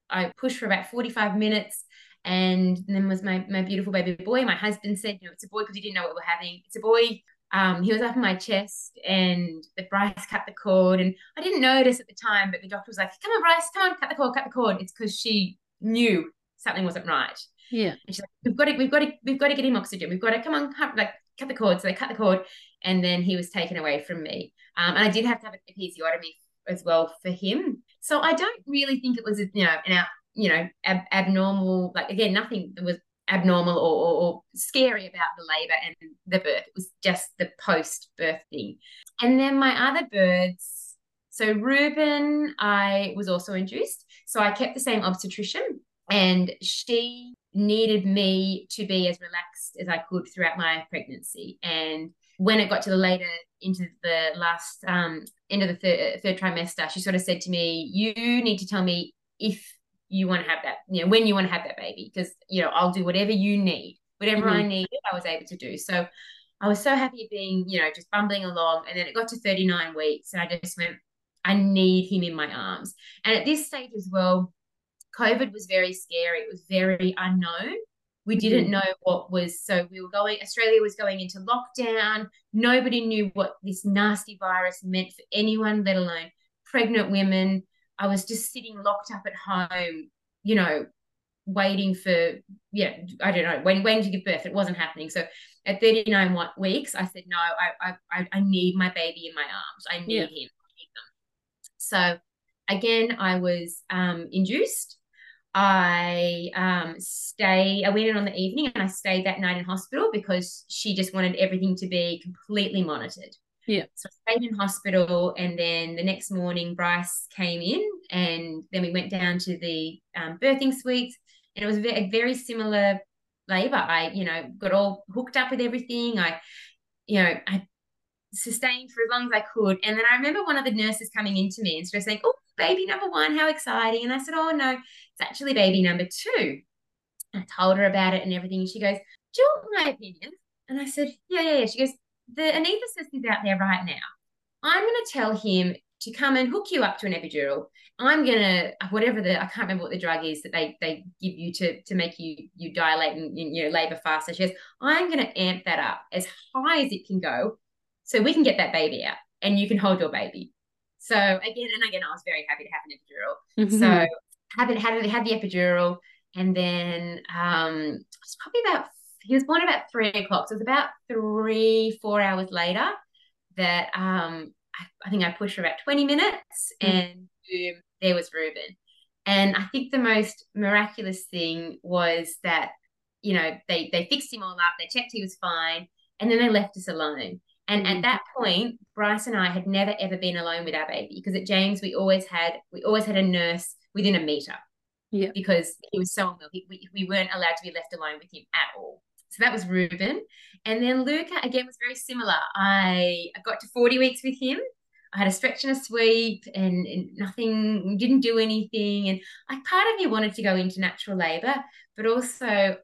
I pushed for about 45 minutes. And then was my my beautiful baby boy. My husband said, you know, it's a boy because he didn't know what we we're having. It's a boy um, he was up in my chest and the Bryce cut the cord. And I didn't notice at the time, but the doctor was like, come on, Bryce, come on, cut the cord, cut the cord. It's because she knew something wasn't right. Yeah. And she's like, we've got to, we've got to, we've got to get him oxygen. We've got to come on, cut, like cut the cord. So they cut the cord and then he was taken away from me. Um, and I did have to have an episiotomy as well for him. So I don't really think it was, you know, an out, you know, ab- abnormal, like again, nothing was abnormal or, or, or, scary about the labor and the birth. It was just the post birth thing. And then my other birds, so Reuben, I was also induced. So I kept the same obstetrician and she needed me to be as relaxed as I could throughout my pregnancy. And when it got to the later into the last um, end of the third, third trimester, she sort of said to me, You need to tell me if you want to have that, you know, when you want to have that baby, because, you know, I'll do whatever you need, whatever mm-hmm. I needed, I was able to do. So I was so happy being, you know, just bumbling along. And then it got to 39 weeks and I just went, I need him in my arms. And at this stage as well, COVID was very scary. It was very unknown. We didn't mm-hmm. know what was, so we were going, Australia was going into lockdown. Nobody knew what this nasty virus meant for anyone, let alone pregnant women. I was just sitting locked up at home, you know, waiting for, yeah, I don't know, waiting, waiting to give birth. It wasn't happening. So at 39 weeks, I said, no, I, I, I need my baby in my arms. I need yeah. him. I need so again, I was um, induced. I um, stay. I went in on the evening and I stayed that night in hospital because she just wanted everything to be completely monitored. Yeah. So I stayed in hospital, and then the next morning, Bryce came in, and then we went down to the um, birthing suite, and it was a very similar labor. I, you know, got all hooked up with everything. I, you know, I sustained for as long as I could, and then I remember one of the nurses coming into me and sort of saying, "Oh, baby number one, how exciting!" And I said, "Oh no, it's actually baby number two. I told her about it and everything, and she goes, "Do you want my opinion?" And I said, "Yeah, yeah, yeah." She goes the anaesthetist is out there right now. I'm going to tell him to come and hook you up to an epidural. I'm gonna whatever the I can't remember what the drug is that they they give you to to make you you dilate and you know labor faster. She goes, I'm gonna amp that up as high as it can go, so we can get that baby out and you can hold your baby. So again and again, I was very happy to have an epidural. Mm-hmm. So had had had the epidural, and then um, it's probably about he was born about three o'clock. So it was about three, four hours later that um, I, I think I pushed for about 20 minutes mm. and boom, there was Reuben. And I think the most miraculous thing was that, you know, they, they fixed him all up, they checked he was fine, and then they left us alone. And at mm. that point, Bryce and I had never ever been alone with our baby because at James we always had we always had a nurse within a meter. Yeah. Because he was so unwell. He, we, we weren't allowed to be left alone with him at all. So that was Reuben. And then Luca, again, was very similar. I, I got to 40 weeks with him. I had a stretch and a sweep and, and nothing, didn't do anything. And I part of me wanted to go into natural labor, but also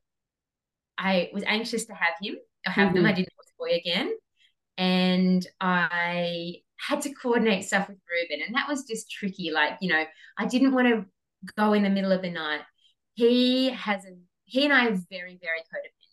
I was anxious to have him or have mm-hmm. them. I didn't want a boy again. And I had to coordinate stuff with Reuben. And that was just tricky. Like, you know, I didn't want to go in the middle of the night. He has a he and I are very, very codependent.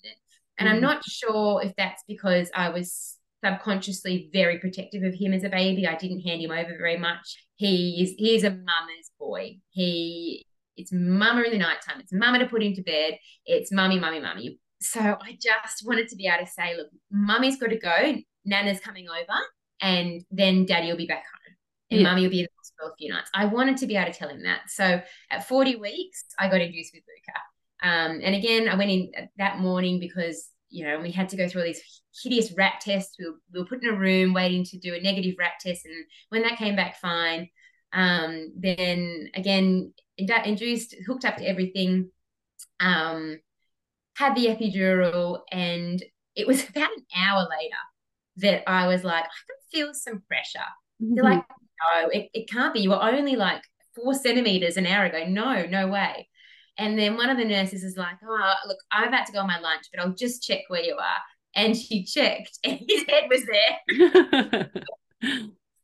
And mm. I'm not sure if that's because I was subconsciously very protective of him as a baby. I didn't hand him over very much. He is he is a mama's boy. He it's mama in the nighttime. It's mama to put him to bed. It's mummy, mummy, mummy. So I just wanted to be able to say, look, mummy's got to go. Nana's coming over, and then Daddy will be back home, and Yeah. Mummy will be in the hospital a few nights. I wanted to be able to tell him that. So at 40 weeks, I got induced with Luca. Um, and again, I went in that morning because you know we had to go through all these hideous rat tests. We were, we were put in a room waiting to do a negative rat test, and when that came back fine, um, then again induced, hooked up to everything, um, had the epidural, and it was about an hour later that I was like, I can feel some pressure. They're like, no, it, it can't be. You were only like four centimeters an hour ago. No, no way. And then one of the nurses is like, oh, look, I'm about to go on my lunch, but I'll just check where you are. And she checked, and his head was there.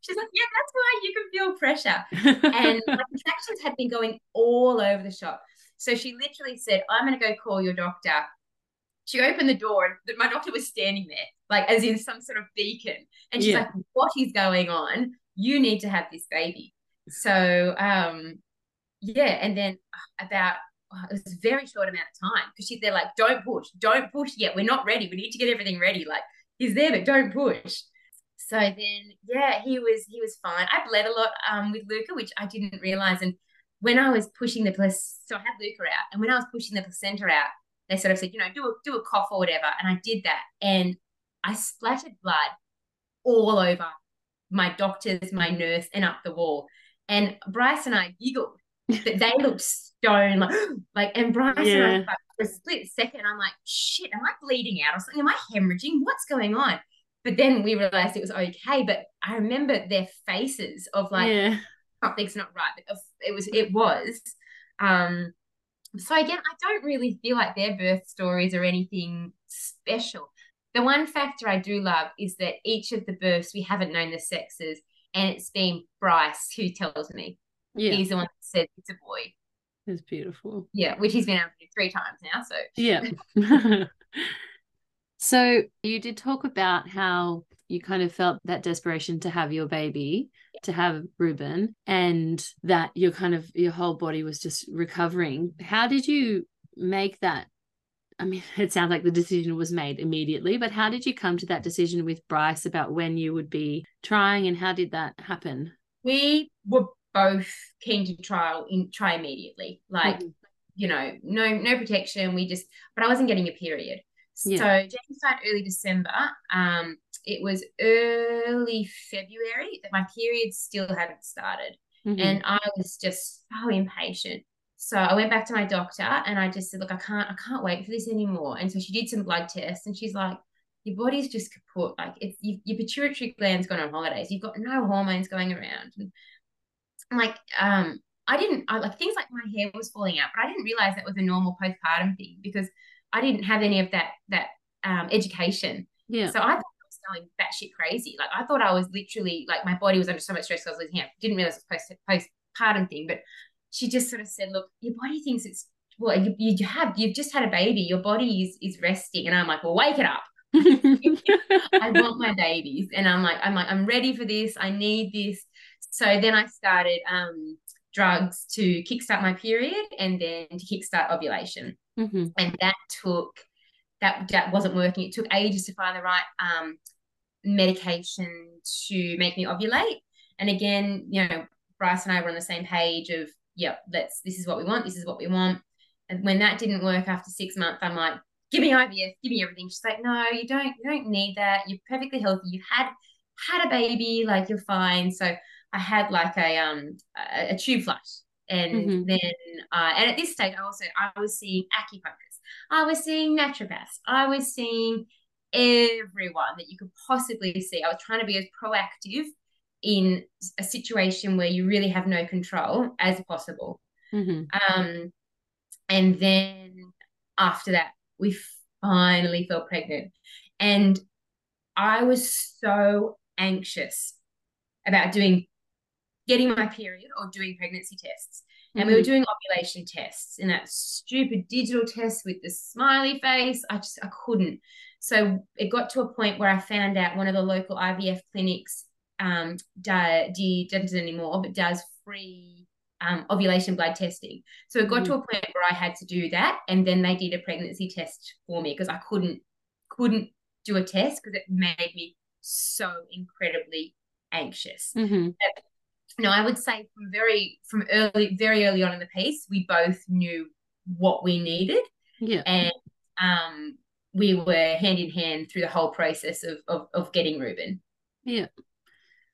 She's like, yeah, that's why you can feel pressure. And my contractions had been going all over the shop. So she literally said, I'm going to go call your doctor. She opened the door, and my doctor was standing there, like as in some sort of beacon. And she's Yeah. like, What is going on? You need to have this baby. So, um, yeah. And then about, oh, it was a very short amount of time because they're like, Don't push, don't push yet. We're not ready. We need to get everything ready. Like, he's there, but don't push. So then, yeah, he was he was fine. I bled a lot um, with Luca, which I didn't realize. And when I was pushing the placenta, so I had Luca out, and when I was pushing the placenta out, they sort of said, you know, do a do a cough or whatever, and I did that, and I splattered blood all over my doctors, my nurse, and up the wall. And Bryce and I giggled they looked stone like, like and Bryce and I like, for a split second, I'm like, shit, am I bleeding out or something? Am I hemorrhaging? What's going on? But then we realized it was okay. But I remember their faces of like yeah. something's not right. But it was it was. Um so again, I don't really feel like their birth stories are anything special. The one factor I do love is that each of the births we haven't known the sexes, and it's been Bryce who tells me. Yeah. He's the one that said it's a boy. It's beautiful. Yeah, which he's been able to do three times now. So Yeah. so you did talk about how you kind of felt that desperation to have your baby, to have Reuben, and that your kind of your whole body was just recovering. How did you make that? I mean, it sounds like the decision was made immediately, but how did you come to that decision with Bryce about when you would be trying and how did that happen? we were both keen to trial in try immediately. Like Mhm. you know, no no protection. We just, but I wasn't getting a period. So Yeah. Jane started early December. Um, it was early February that my period still hadn't started, Mhm. and I was just so impatient. So I went back to my doctor and I just said, look, I can't, I can't wait for this anymore. And so she did some blood tests, and she's like, your body's just kaput. Like it's you, your pituitary gland's gone on holidays. You've got no hormones going around. And like, um, I didn't I like things like my hair was falling out, but I didn't realize that was a normal postpartum thing because I didn't have any of that that um, education. yeah. So I thought I was going batshit crazy. Like I thought I was literally like my body was under so much stress. I was losing hair. Didn't realize it was post postpartum thing. But she just sort of said, "Look, your body thinks it's well. You, you have you've just had a baby. Your body is is resting." And I'm like, "Well, wake it up. I want my babies." And I'm like, "I'm like, I'm ready for this. I need this." So then I started um, drugs to kickstart my period and then to kickstart ovulation Mhm. and that took that that wasn't working. It took ages to find the right um, medication to make me ovulate. And again, you know, Bryce and I were on the same page of, yep, let's this is what we want, this is what we want. And when that didn't work after six months, I'm like, give me IVF, give me everything. She's like, no, you don't, you don't need that. You're perfectly healthy. You've had had a baby, like you're fine. So I had like a um a, a tube flush. And Mhm. then uh, and at this stage I also I was seeing acupuncturists, I was seeing naturopaths, I was seeing everyone that you could possibly see. I was trying to be as proactive in a situation where you really have no control as possible. Mhm. Um, and then after that, we finally fell pregnant. And I was so anxious about doing getting my period or doing pregnancy tests. And we were Mhm. doing ovulation tests in that stupid digital test with the smiley face. I just I couldn't. So it got to a point where I found out one of the local IVF clinics um did, doesn't anymore, but does free um, ovulation blood testing. So it got to a point where I had to do that, and then they did a pregnancy test for me because I couldn't couldn't do a test because it made me so incredibly anxious. Mm-hmm. No, I would say from very from early, very early on in the piece, we both knew what we needed, Yeah. and um, we were hand in hand through the whole process of of, of getting Reuben. Yeah.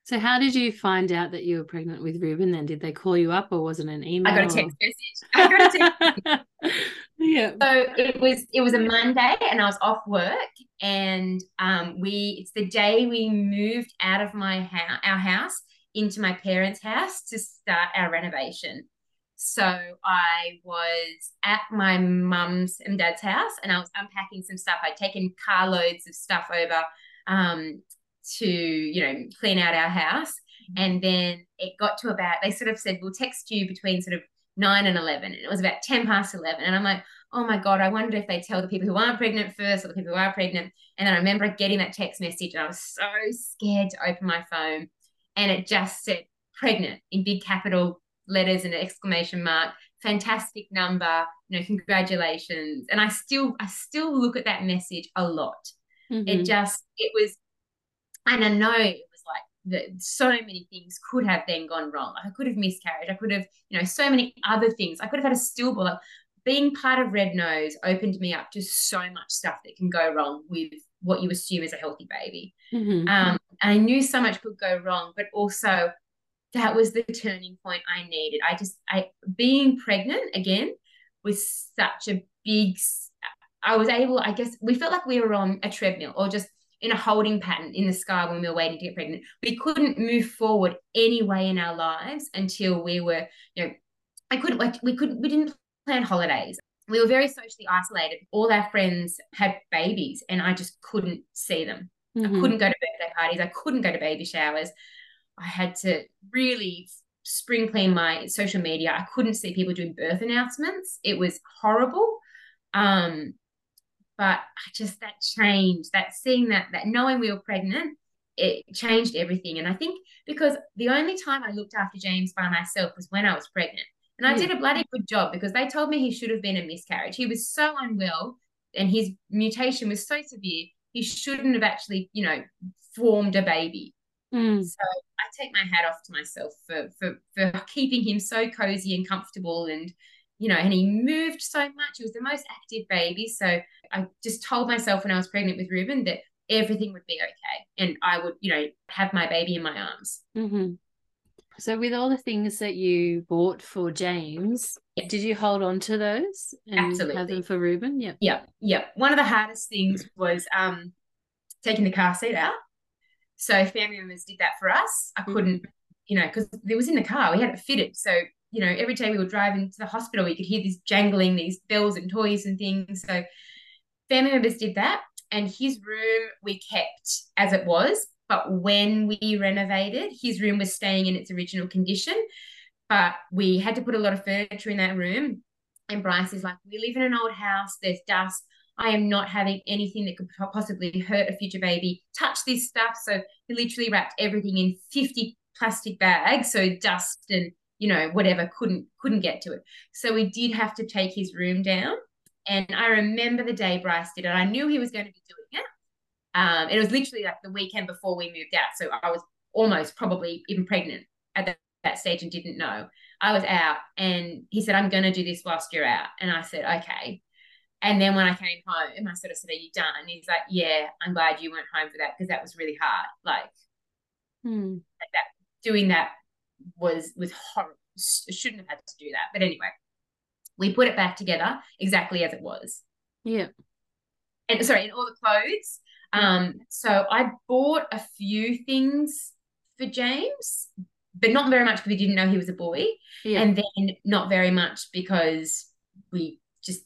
So how did you find out that you were pregnant with Reuben then? Did they call you up or was it an email? I got a text message. I got a text yeah. So it was it was a Monday and I was off work and um we it's the day we moved out of my house our house into my parents' house to start our renovation. So I was at my mum's and dad's house and I was unpacking some stuff. I'd taken carloads of stuff over um to, you know, clean out our house. And then it got to about they sort of said, We'll text you between sort of nine and eleven. And it was about 10 past eleven. And I'm like, oh my God, I wonder if they tell the people who aren't pregnant first or the people who are pregnant. And then I remember getting that text message and I was so scared to open my phone. And it just said pregnant in big capital letters and an exclamation mark. Fantastic number, you know, congratulations. And I still, I still look at that message a lot. Mhm. It just, it was, and I know it was like that so many things could have then gone wrong. Like I could have miscarried. I could have, you know, so many other things. I could have had a stillborn. Like being part of Red Nose opened me up to so much stuff that can go wrong with what you assume is a healthy baby. Mhm. Um, and I knew so much could go wrong, but also that was the turning point I needed. I just, I being pregnant again was such a big. I was able, I guess, we felt like we were on a treadmill or just in a holding pattern in the sky when we were waiting to get pregnant. We couldn't move forward any way in our lives until we were, you know, I couldn't like we couldn't we didn't plan holidays. We were very socially isolated. All our friends had babies, and I just couldn't see them. I Mhm. couldn't go to birthday parties. I couldn't go to baby showers. I had to really spring clean my social media. I couldn't see people doing birth announcements. It was horrible. Um, but I just that change, That seeing that that knowing we were pregnant, it changed everything. And I think because the only time I looked after James by myself was when I was pregnant. And I Yeah. did a bloody good job because they told me he should have been a miscarriage. He was so unwell and his mutation was so severe, he shouldn't have actually, you know, formed a baby. Mm. So I take my hat off to myself for for for keeping him so cozy and comfortable and you know, and he moved so much. He was the most active baby. So I just told myself when I was pregnant with Reuben that everything would be okay and I would, you know, have my baby in my arms. hmm So, with all the things that you bought for James, Yeah. did you hold on to those and have them for Reuben? Yep. Yeah, yeah. One of the hardest things was um taking the car seat out. So family members did that for us. I couldn't, you know, because it was in the car. We had it fitted. So, you know, every day we were driving to the hospital, we could hear this jangling, these bells and toys and things. So family members did that. And his room we kept as it was. But when we renovated, his room was staying in its original condition. But we had to put a lot of furniture in that room. And Bryce is like, we live in an old house, there's dust. I am not having anything that could possibly hurt a future baby. Touch this stuff. So he literally wrapped everything in 50 plastic bags. So dust and, you know, whatever couldn't couldn't get to it. So we did have to take his room down. And I remember the day Bryce did it. I knew he was going to be doing it. Um, it was literally like the weekend before we moved out. So I was almost probably even pregnant at that, that stage and didn't know. I was out and he said, I'm going to do this whilst you're out. And I said, okay. And then when I came home, I sort of said, Are you done? And he's like, Yeah, I'm glad you weren't home for that because that was really hard. Like Hmm. that doing that was was horrible. Shouldn't have had to do that. But anyway, we put it back together exactly as it was. Yeah. And sorry, and all the clothes. Um, so I bought a few things for James, but not very much because we didn't know he was a boy. Yeah. and then not very much because we just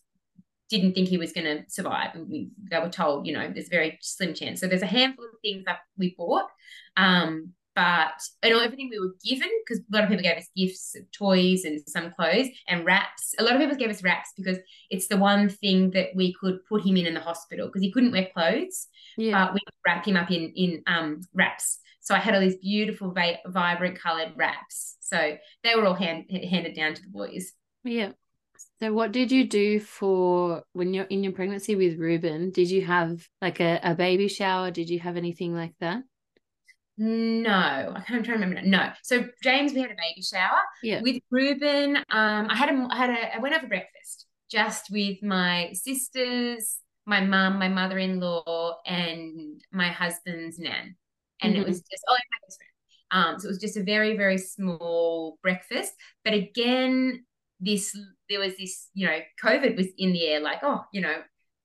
didn't think he was going to survive we they were told you know there's a very slim chance so there's a handful of things that we bought um but and all everything we were given because a lot of people gave us gifts toys and some clothes and wraps a lot of people gave us wraps because it's the one thing that we could put him in in the hospital because he couldn't wear clothes yeah. but we wrap him up in in um wraps. So I had all these beautiful, va- vibrant coloured wraps. So they were all hand, handed down to the boys. Yeah. So what did you do for when you're in your pregnancy with Reuben? Did you have like a, a baby shower? Did you have anything like that? No, I can't try to remember. No. So James, we had a baby shower. Yeah. With Reuben, um, I had a I had a I went out for breakfast just with my sisters, my mum, my mother-in-law, and my husband's nan. And Mhm. it was just oh, and my best friend. Um, so it was just a very, very small breakfast. But again, this there was this, you know, COVID was in the air, like, oh, you know,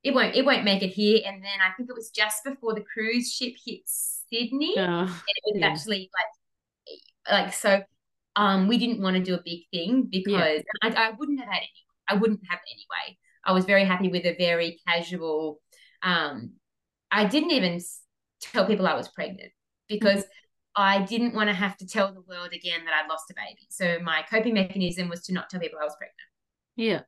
it won't it won't make it here. And then I think it was just before the cruise ship hit Sydney and it was Yeah. actually like like so um we didn't want to do a big thing because I, I wouldn't have had any I wouldn't have anyway I was very happy with a very casual um I didn't even tell people I was pregnant because I didn't want to have to tell the world again that I'd lost a baby so my coping mechanism was to not tell people I was pregnant yeah.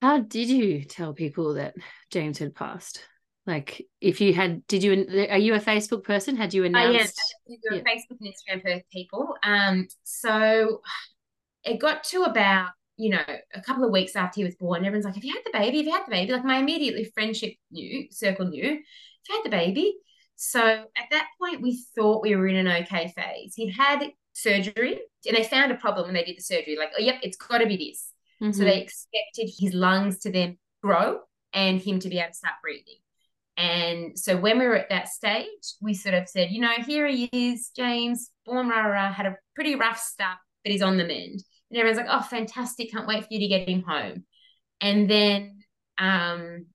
How did you tell people that James had passed? Like, if you had, did you, are you a Facebook person? Had you announced? I do yeah. Facebook and Instagram for people um so it got to about you know a couple of weeks after he was born everyone's like have you had the baby have you had the baby like my immediately friendship knew circle knew have you had the baby so at that point we thought we were in an okay phase he'd had surgery and they found a problem when they did the surgery like oh yep it's got to be this so Mhm. they expected his lungs to then grow and him to be able to start breathing and so when we were at that stage, we sort of said, you know, here he is, James, born rah rah, rah, had a pretty rough start, but he's on the mend. And everyone's like, oh, fantastic, can't wait for you to get him home. And then, um,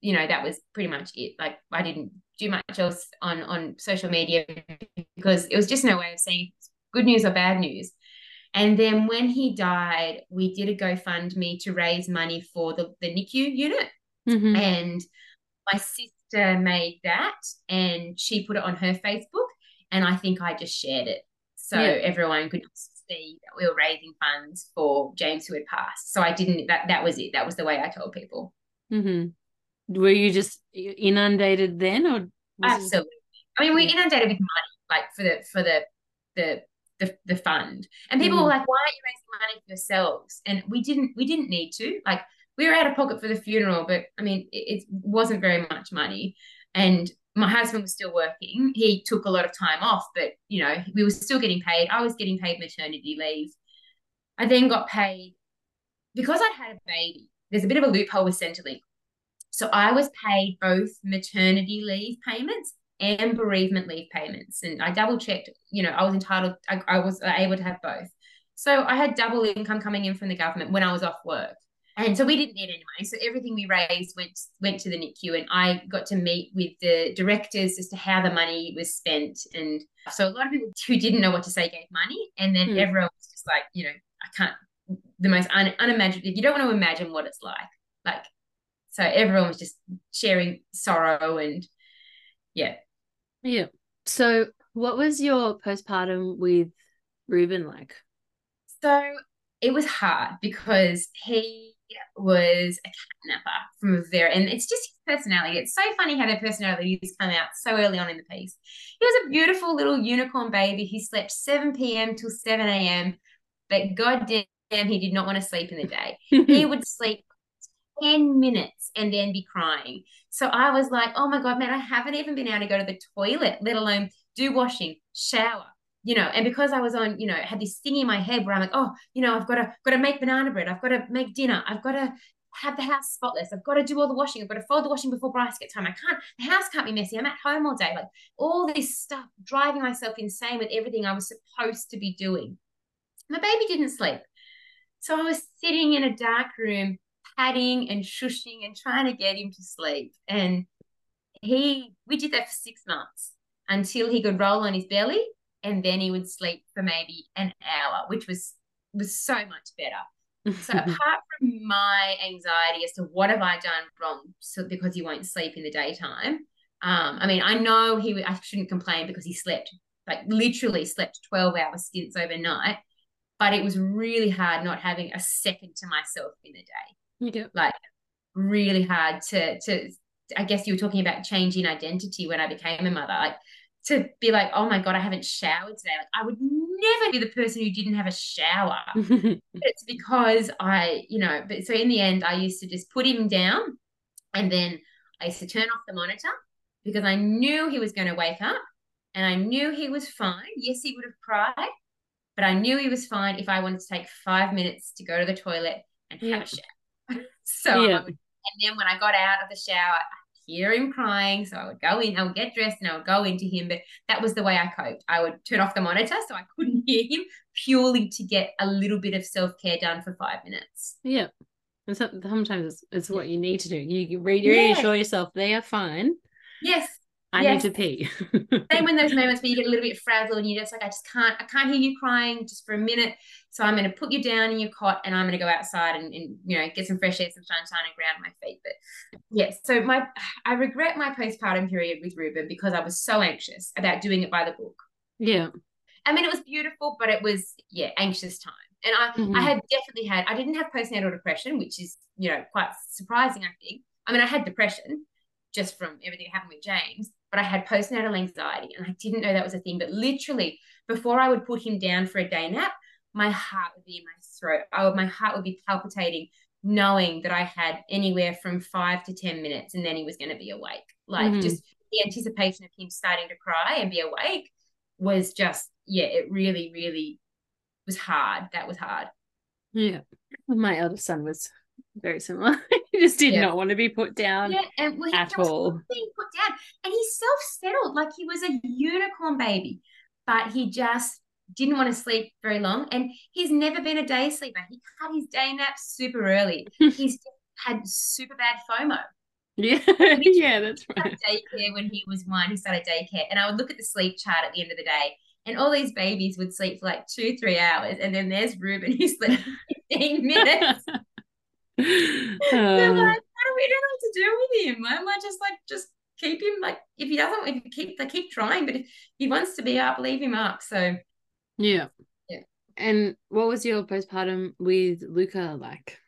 you know, that was pretty much it. Like I didn't do much else on on social media because it was just no way of saying good news or bad news. And then when he died, we did a GoFundMe to raise money for the, the NICU unit Mhm. and my sister made that and she put it on her Facebook and I think I just shared it so Yeah. everyone could see that we were raising funds for James who had passed. So I didn't that that was it. That was the way I told people. Mhm. Were you just inundated then, or was it- Absolutely. I mean, we're Yeah. inundated with money, like for the for the the the, the fund. And people Mhm. were like, why aren't you raising money for yourselves? And we didn't we didn't need to. Like we were out of pocket for the funeral, but I mean, it, it wasn't very much money. And my husband was still working. He took a lot of time off, but you know, we were still getting paid. I was getting paid maternity leave. I then got paid because I'd had a baby. There's a bit of a loophole with Centrelink. So I was paid both maternity leave payments and bereavement leave payments. And I double checked, you know, I was entitled, I, I was able to have both. So I had double income coming in from the government when I was off work. And so we didn't need anyway. So everything we raised went went to the NICU, and I got to meet with the directors as to how the money was spent. And so a lot of people who didn't know what to say gave money, and then Hmm. everyone was just like, you know, I can't. The most un, unimaginative. You don't want to imagine what it's like. Like, so everyone was just sharing sorrow and yeah. Yeah. So, what was your postpartum with Reuben like? So it was hard because he was a catnapper from a very, and it's just his personality. It's so funny how their personalities come out so early on in the piece. He was a beautiful little unicorn baby. He slept 7 p.m. till 7 a.m., but goddamn, he did not want to sleep in the day. He would sleep 10 minutes and then be crying. So I was like, oh my God, man, I haven't even been able to go to the toilet, let alone do washing, shower, you know. And because I was on, you know, had this thing in my head where I'm like, oh, you know, I've got to got to make banana bread, I've got to make dinner, I've got to have the house spotless, I've got to do all the washing, I've got to fold the washing before Bryce gets home. I can't, the house can't be messy. I'm at home all day. Like all this stuff, driving myself insane with everything I was supposed to be doing. My baby didn't sleep. So I was sitting in a dark room, patting and shushing and trying to get him to sleep. And he, we did that for six months until he could roll on his belly, and then he would sleep for maybe an hour, which was was so much better. So apart from my anxiety as to what have I done wrong, so because he won't sleep in the daytime, um, I mean, I know he, I shouldn't complain because he slept like literally slept twelve hour stints overnight, but it was really hard not having a second to myself in the day yeah. like really hard to to I guess you were talking about changing identity when I became a mother like to be like oh my god I haven't showered today like I would never be the person who didn't have a shower it's because I you know but so in the end I used to just put him down and then I used to turn off the monitor because I knew he was going to wake up And I knew he was fine. Yes, he would have cried, but I knew he was fine if I wanted to take five minutes to go to the toilet and have a shower. So, Yeah. would, and then when I got out of the shower, I hear him crying. So I would go in, I would get dressed and I would go into him. But that was the way I coped. I would turn off the monitor so I couldn't hear him purely to get a little bit of self care done for five minutes. Yeah. And so, sometimes it's, it's what you need to do. You you Yeah. reassure yourself they are fine. Yes. I Yes. need to pee. Same when those moments where you get a little bit frazzled and you're just like, I just can't, I can't hear you crying just for a minute. So I'm going to put you down in your cot and I'm going to go outside and, and, you know, get some fresh air, some sunshine and ground my feet. But yes, so my, I regret my postpartum period with Reuben because I was so anxious about doing it by the book. yeah. I mean, it was beautiful, but it was, yeah, anxious time. And I, Mhm. I had definitely had, I didn't have postnatal depression, which is, you know, quite surprising, I think. I mean, I had depression just from everything that happened with James, but I had postnatal anxiety and I didn't know that was a thing. But literally, before I would put him down for a day nap, my heart would be in my throat. I would, my heart would be palpitating, knowing that I had anywhere from five to 10 minutes and then he was going to be awake. Like Mhm. just the anticipation of him starting to cry and be awake was just, yeah, it really, really was hard. That was hard. Yeah. My eldest son was very similar. he just did Yeah. not want to be put down Yeah, and well, he at all. being put down, and he self settled like he was a unicorn baby, but he just didn't want to sleep very long, and he's never been a day sleeper. He had his day naps super early. He's had super bad FOMO. Yeah. yeah, that's right. daycare when he was one. He started daycare, and I would look at the sleep chart at the end of the day, and all these babies would sleep for like two, three hours, and then there's Reuben who slept fifteen minutes. They're Um, like, what do we know what to do with him? Am I just like just keep him like if he doesn't if you keep they keep trying, but if he wants to be up, leave him up. So yeah. Yeah. And what was your postpartum with Luca like?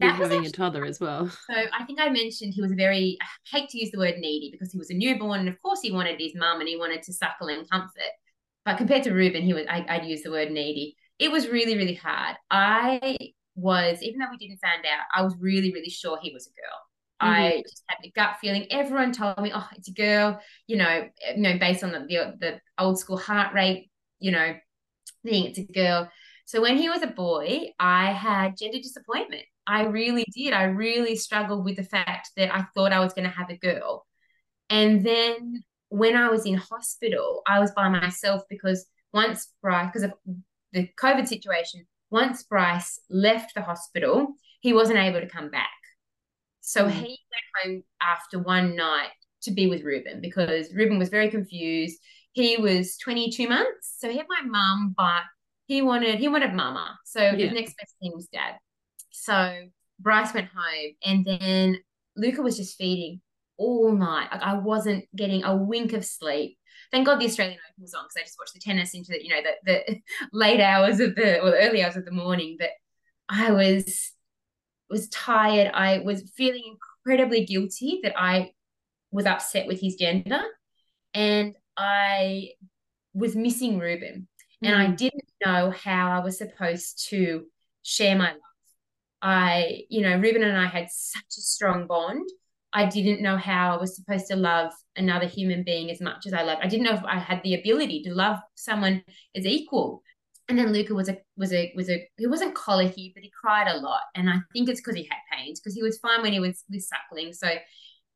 That With was having a toddler as well. so I think I mentioned he was a very I hate to use the word needy because he was a newborn and of course he wanted his mum and he wanted to suckle and comfort. But compared to Reuben, he was I, I'd use the word needy. It was really, really hard. I was, even though we didn't find out, I was really, really sure he was a girl. Mm-hmm. I just had the gut feeling. Everyone told me, "Oh, it's a girl," you know, eh, you know, based on the the, the old school heart rate, you know, thing. It's a girl. So when he was a boy, I had gender disappointment. I really did. I really struggled with the fact that I thought I was going to have a girl. And then when I was in hospital, I was by myself because once Bryce, because of the COVID situation, once Bryce left the hospital, he wasn't able to come back. So Mm. he went home after one night to be with Reuben because Reuben was very confused. He was 22 months, so he had my mum, but he wanted he wanted mama. So Yeah. his next best thing was dad. So Bryce went home, and then Luca was just feeding all night. Like I wasn't getting a wink of sleep. Thank God the Australian Open was on because I just watched the tennis into the, you know the the late hours of the or the early hours of the morning. But I was was tired. I was feeling incredibly guilty that I was upset with his gender, and I was missing Reuben, and I Mm. didn't know how I was supposed to share my love. I, you know, Reuben and I had such a strong bond. I didn't know how I was supposed to love another human being as much as I love. I didn't know if I had the ability to love someone as equal. And then Luca was a was a was a he wasn't colicky, but he cried a lot. And I think it's because he had pains because he was fine when he was with suckling. So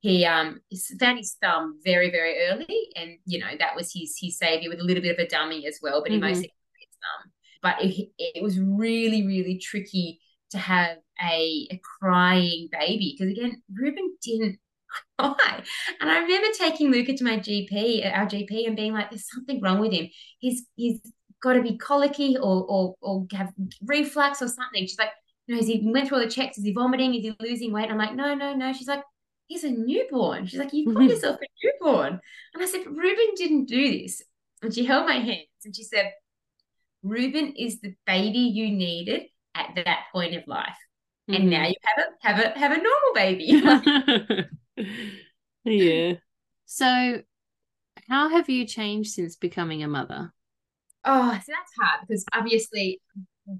he um found his thumb very very early, and you know that was his his savior with a little bit of a dummy as well, but he Mhm. mostly his thumb. But it, it was really really tricky to have a, a crying baby because again Reuben didn't cry. And I remember taking Luca to my GP our GP and being like there's something wrong with him. He's he's got to be colicky or or or have reflux or something. She's like you know, has he went through all the checks? Is he vomiting? Is he losing weight? I'm like no no no. She's like he's a newborn. She's like you've got Mhm. yourself a newborn. And I said Reuben didn't do this. And she held my hands and she said Reuben is the baby you needed at that point of life. And Mhm. now you have a have a have a normal baby. yeah. So, how have you changed since becoming a mother? oh, so that's hard because obviously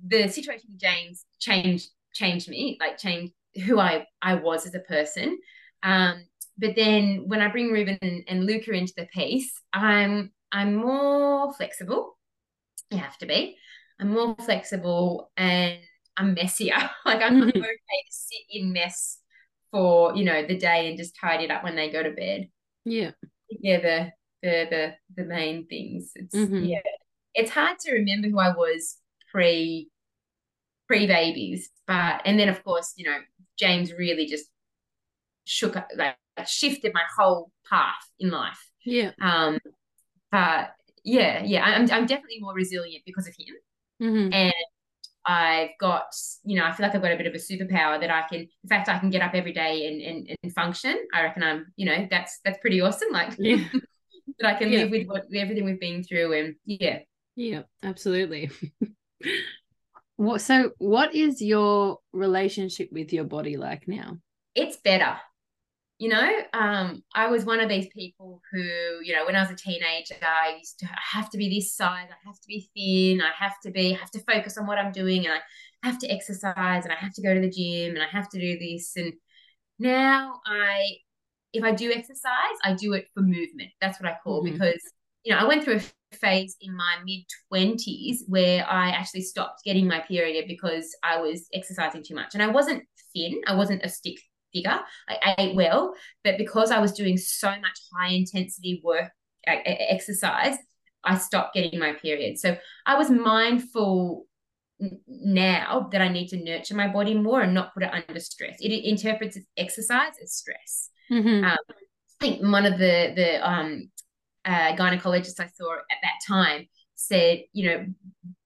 the situation with James changed changed me, like changed who I I was as a person. Um, but then when I bring Reuben and, and Luca into the piece, I'm I'm more flexible. You have to be. I'm more flexible and I'm messier. like I'm, mm-hmm. okay to sit in mess for you know the day and just tidy it up when they go to bed. Yeah. Yeah, the the the the main things. It's mm-hmm. yeah. It's hard to remember who I was pre pre babies, but and then of course, you know, James really just shook like shifted my whole path in life. Yeah. Um but yeah, yeah, I'm I'm definitely more resilient because of him. Mm-hmm. And I've got, you know, I feel like I've got a bit of a superpower that I can, in fact, I can get up every day and and, and function. I reckon I'm, you know, that's that's pretty awesome. Like yeah. that I can yeah. live with what everything we've been through and yeah. Yeah, absolutely. what so what is your relationship with your body like now? It's better you know um, i was one of these people who you know when i was a teenager i used to have to be this size i have to be thin i have to be I have to focus on what i'm doing and i have to exercise and i have to go to the gym and i have to do this and now i if i do exercise i do it for movement that's what i call mm-hmm. because you know i went through a phase in my mid 20s where i actually stopped getting my period because i was exercising too much and i wasn't thin i wasn't a stick figure. I ate well, but because I was doing so much high intensity work, exercise, I stopped getting my period. So I was mindful now that I need to nurture my body more and not put it under stress. It, interprets exercise as stress. Mm-hmm. Um, I think one of the the um, uh, gynecologists I saw at that time said, you know,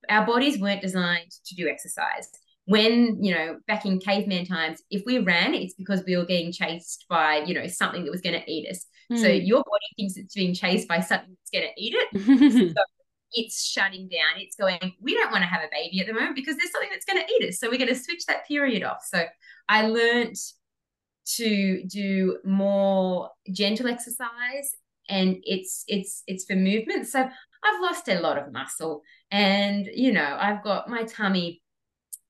our bodies weren't designed to do exercise when you know back in caveman times if we ran it's because we were getting chased by you know something that was going to eat us. Mm. so your body thinks it's being chased by something that's going to eat it. So it's shutting down. It's going we don't want to have a baby at the moment because there's something that's going to eat us. So we're going to switch that period off. So i learned to do more gentle exercise and it's it's it's for movement. So i've lost a lot of muscle and you know i've got my tummy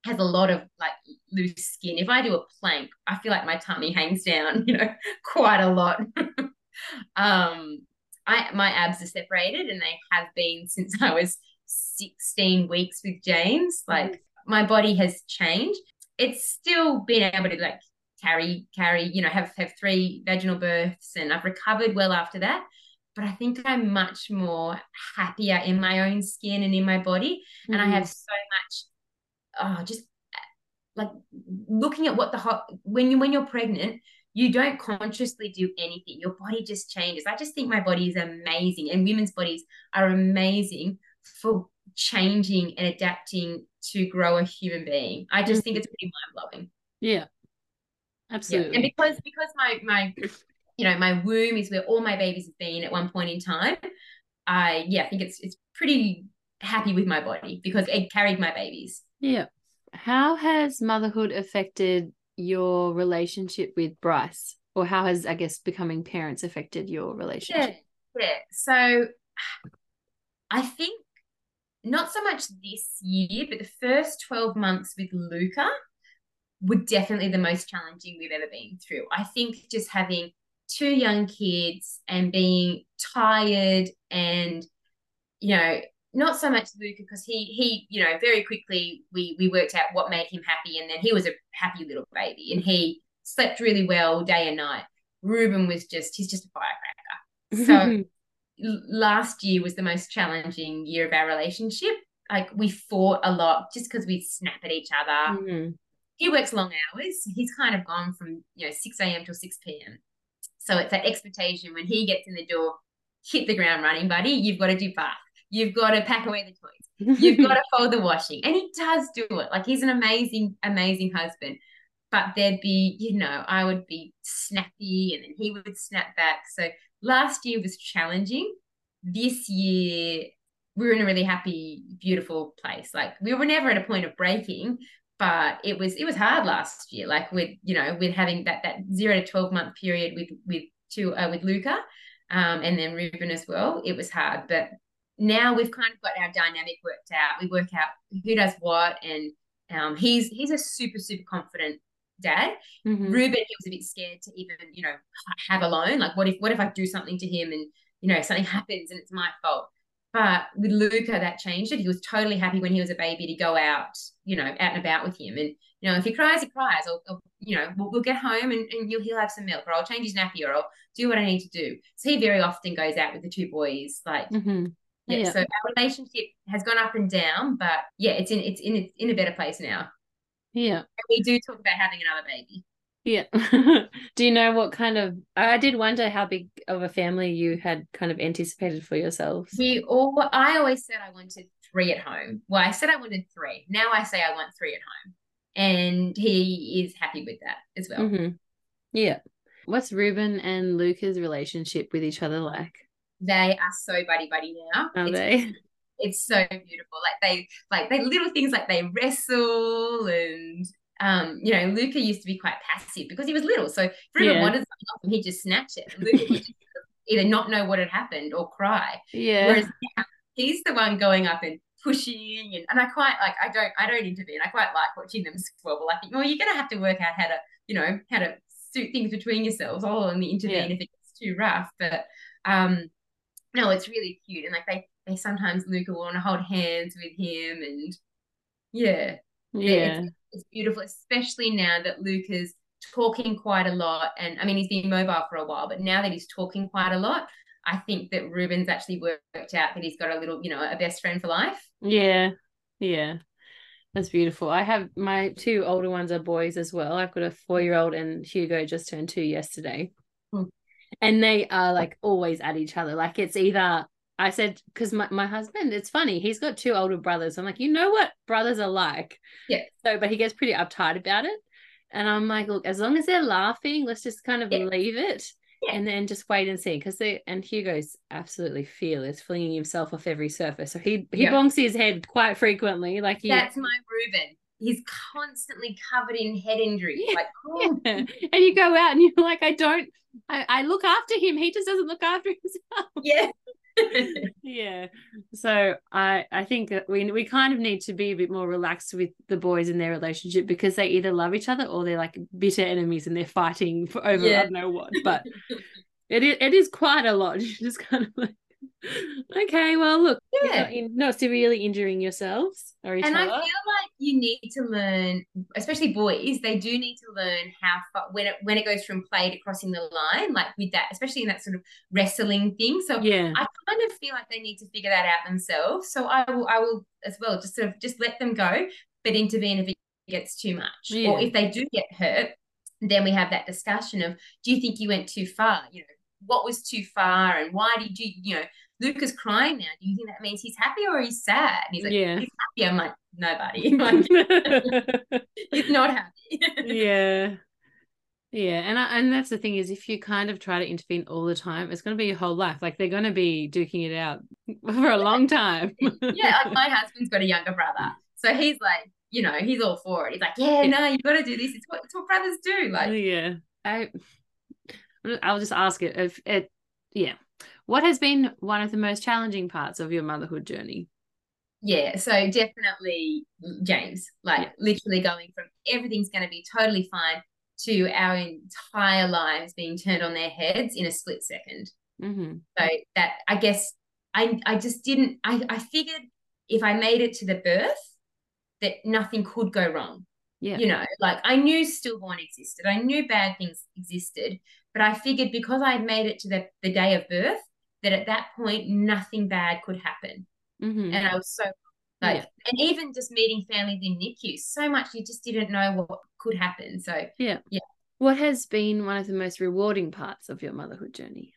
has a lot of like loose skin. If I do a plank, I feel like my tummy hangs down, you know, quite a lot. um, I my abs are separated and they have been since I was 16 weeks with James. Like mm. my body has changed. It's still been able to like carry, carry, you know, have have three vaginal births and I've recovered well after that. But I think I'm much more happier in my own skin and in my body. Mm-hmm. And I have mm. so much oh, just like looking at what the hot when you when you're pregnant you don't consciously do anything. Your body just changes. I just think my body is amazing and women's bodies are amazing for changing and adapting to grow a human being. I just think it's pretty mind-blowing. Yeah. Absolutely yeah. and because because my my you know my womb is where all my babies have been at one point in time i yeah i think it's it's pretty happy with my body because it carried my babies yeah. How has motherhood affected your relationship with Bryce? Or how has, I guess, becoming parents affected your relationship? Yeah. yeah. So I think not so much this year, but the first 12 months with Luca were definitely the most challenging we've ever been through. I think just having two young kids and being tired and, you know, not so much Luca because he he you know very quickly we we worked out what made him happy and then he was a happy little baby and he slept really well day and night. Reuben was just he's just a firecracker. So last year was the most challenging year of our relationship. Like we fought a lot just because we snap at each other. Mm-hmm. He works long hours. He's kind of gone from you know six a.m. till six p.m. So it's that expectation when he gets in the door, hit the ground running, buddy. You've got to do bath You've got to pack away the toys. You've got to fold the washing. And he does do it. Like he's an amazing, amazing husband. But there'd be, you know, I would be snappy and then he would snap back. So last year was challenging. This year, we were in a really happy, beautiful place. Like we were never at a point of breaking, but it was it was hard last year. Like with you know with having that that zero to twelve month period with with two uh, with Luca, um, and then Reuben as well. It was hard, but now we've kind of got our dynamic worked out. We work out who does what, and um, he's he's a super super confident dad. Mm-hmm. Reuben, he was a bit scared to even you know have a loan. Like, what if what if I do something to him and you know, something happens and it's my fault. But with Luca, that changed it. He was totally happy when he was a baby to go out, you know, out and about with him. And, you know, if he cries, he cries. Or, or you know, we'll, we'll, get home and, and you'll, he'll have some milk or I'll change his nappy or I'll do what I need to do. So he very often goes out with the two boys. Like, mm-hmm. Yeah, yeah. So our relationship has gone up and down, but yeah, it's in, it's in, it's in a better place now. Yeah. And we do talk about having another baby. Yeah. Do you know what kind of? I did wonder how big of a family you had kind of anticipated for yourselves. We all. I always said I wanted three at home. Well, I said I wanted three. Now I say I want three at home, and he is happy with that as well. Mm-hmm. Yeah. What's Reuben and Luca's relationship with each other like? They are so buddy buddy now. Are it's, they? It's so beautiful. Like they like they little things like they wrestle and um, you know, Luca used to be quite passive because he was little. So if Reuben yeah. wanted something off him, he'd just snatch it. Luca would either not know what had happened or cry. Yeah. Whereas now, he's the one going up and pushing and, and I quite like I don't I don't intervene. I quite like watching them squabble. I think, well, you're gonna have to work out how to, you know, how to suit things between yourselves. I'll only intervene yeah. if it gets too rough. But um no, it's really cute. And like they they sometimes Luca will want to hold hands with him and yeah. Yeah. It's, it's beautiful, especially now that Luke is talking quite a lot. And I mean, he's been mobile for a while, but now that he's talking quite a lot, I think that Reuben's actually worked out that he's got a little, you know, a best friend for life. Yeah. Yeah. That's beautiful. I have my two older ones are boys as well. I've got a four year old and Hugo just turned two yesterday. Hmm. And they are like always at each other. Like it's either I said, because my, my husband, it's funny, he's got two older brothers. I'm like, you know what brothers are like. Yeah. So, but he gets pretty uptight about it. And I'm like, look, as long as they're laughing, let's just kind of yeah. leave it yeah. and then just wait and see. Because they, and Hugo's absolutely fearless, flinging himself off every surface. So he, he yeah. bonks his head quite frequently. Like, he, that's my Reuben. He's constantly covered in head injuries. Yeah. Like, oh. and you go out and you're like, I don't, I, I look after him. He just doesn't look after himself. Yeah. yeah so i i think that we we kind of need to be a bit more relaxed with the boys in their relationship because they either love each other or they're like bitter enemies and they're fighting for over yeah. i don't know what but it is, it is quite a lot just kind of like okay, well, look, yeah, not, not severely injuring yourselves or each and other. I feel like you need to learn, especially boys, they do need to learn how far when it when it goes from play to crossing the line, like with that, especially in that sort of wrestling thing. So yeah, I kind of feel like they need to figure that out themselves. So I will, I will as well, just sort of just let them go, but intervene if it gets too much, yeah. or if they do get hurt. Then we have that discussion of, do you think you went too far? You know, what was too far and why did you you know Luca's crying now. Do you think that means he's happy or he's sad? And he's like, yeah. he's happy. I'm like, nobody. Like, he's not happy. yeah. Yeah, and I, and that's the thing is if you kind of try to intervene all the time, it's going to be your whole life. Like they're going to be duking it out for a long time. yeah, like my husband's got a younger brother, so he's like, you know, he's all for it. He's like, yeah, no, you got to do this. It's what it's what brothers do. Like, yeah, I, I'll just ask it if it, yeah, what has been one of the most challenging parts of your motherhood journey? Yeah, so definitely James, like yeah. literally going from everything's going to be totally fine to our entire lives being turned on their heads in a split 2nd mm-hmm. So that I guess I I just didn't I I figured if I made it to the birth that nothing could go wrong. Yeah. You know, like I knew stillborn existed. I knew bad things existed, but I figured because I had made it to the, the day of birth, that at that point nothing bad could happen. Mm-hmm. And I was so like, yeah. and even just meeting families in NICU, so much you just didn't know what could happen. So yeah, yeah. What has been one of the most rewarding parts of your motherhood journey?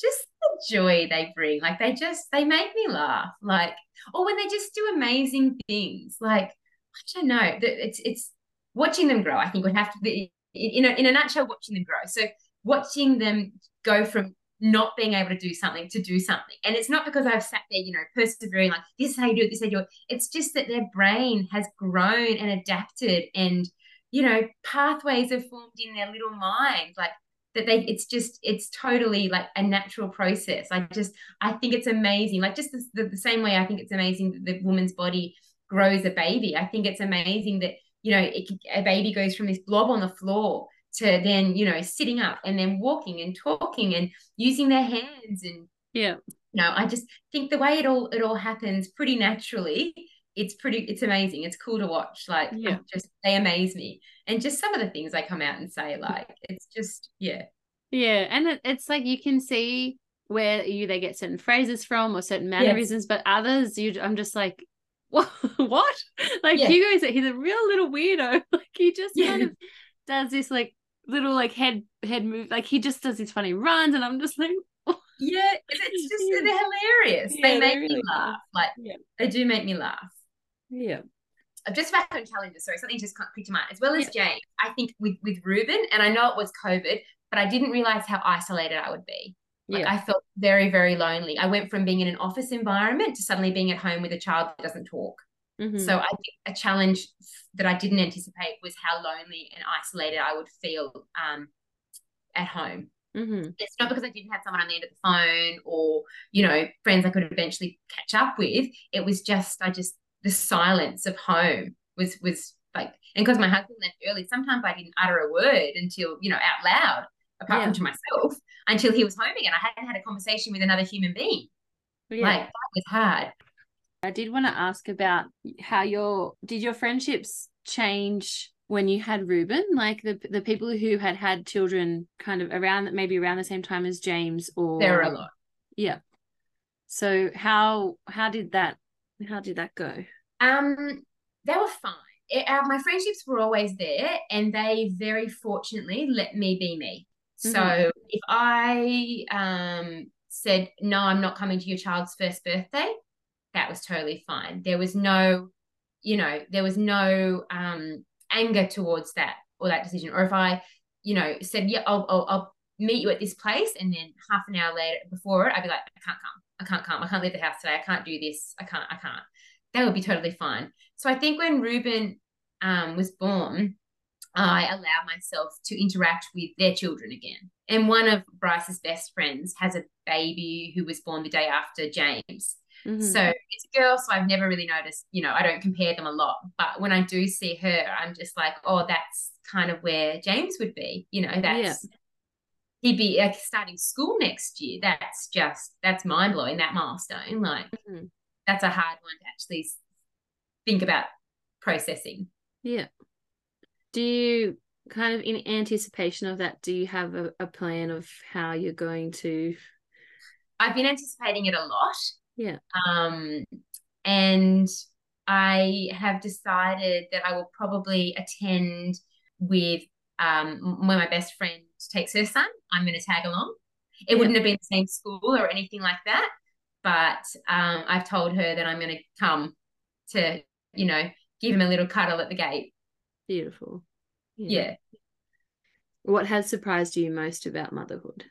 Just the joy they bring. Like they just they make me laugh. Like or when they just do amazing things. Like I don't know. It's it's watching them grow. I think would have to be in a in a nutshell. Watching them grow. So watching them go from not being able to do something to do something. And it's not because I've sat there, you know, persevering, like, this is how you do it, this is how you do it. It's just that their brain has grown and adapted and, you know, pathways are formed in their little mind. Like that they it's just it's totally like a natural process. I just I think it's amazing. Like just the, the, the same way I think it's amazing that the woman's body grows a baby. I think it's amazing that, you know, it, a baby goes from this blob on the floor to then you know sitting up and then walking and talking and using their hands and Yeah. You know, I just think the way it all it all happens pretty naturally. It's pretty, it's amazing. It's cool to watch. Like, Yeah. just they amaze me. And just some of the things they come out and say, like, it's just, yeah. Yeah, and it, it's like you can see where you they get certain phrases from or certain mannerisms, but others you I'm just like, what? what? Like Yeah. Hugo's he's a real little weirdo. Like he just kind of does this like little like head head move. Like he just does these funny runs, and I'm just like, Yeah, it's just Yeah. they're hilarious. Yeah, they make me really are. laugh. Like Yeah. they do make me laugh. yeah, Uh, Just back on challenges, sorry, something just clicked to mind. As well as James, I think with with Reuben, and I know it was COVID, but I didn't realize how isolated I would be. Like yeah, I felt very, very lonely. I went from being in an office environment to suddenly being at home with a child that doesn't talk. Mhm. So I think a challenge that I didn't anticipate was how lonely and isolated I would feel um, at home. Mhm. It's not because I didn't have someone on the end of the phone or, you know, friends I could eventually catch up with. It was just, I just, the silence of home was, was like, and because my husband left early, sometimes I didn't utter a word until, you know, out loud, apart Yeah. from to myself, until he was home again. I hadn't had a conversation with another human being. yeah. Like, that was hard. I did want to ask about how your did your friendships change when you had Reuben, like the the people who had had children kind of around maybe around the same time as James or There were a lot. Yeah. So how how did that how did that go? Um, they were fine. It, uh, my friendships were always there, and they very fortunately let me be me. So Mhm. if I um said no, I'm not coming to your child's first birthday, that was totally fine. There was no, you know, there was no um anger towards that or that decision. Or if I, you know, said yeah, I'll I'll, I'll meet you at this place, and then half an hour later before it, I'd be like, I can't come. I can't come. I can't leave the house today. I can't do this. I can't. I can't. That would be totally fine. So I think when Reuben um, was born, I allowed myself to interact with their children again. And one of Bryce's best friends has a baby who was born the day after James. Mhm. So it's a girl, so I've never really noticed, you know, I don't compare them a lot. But when I do see her, I'm just like, oh, that's kind of where James would be. You know, that's he'd be like starting school next year. That's just that's mind blowing, that milestone. Like Mhm. that's a hard one to actually think about processing. Yeah. Do you kind of in anticipation of that, do you have a, a plan of how you're going to I've been anticipating it a lot. Yeah. Um, and I have decided that I will probably attend with um when my best friend takes her son. I'm going to tag along. It Yeah. wouldn't have been the same school or anything like that, but um, I've told her that I'm going to come to, you know, give him a little cuddle at the gate. beautiful? Yeah. What has surprised you most about motherhood?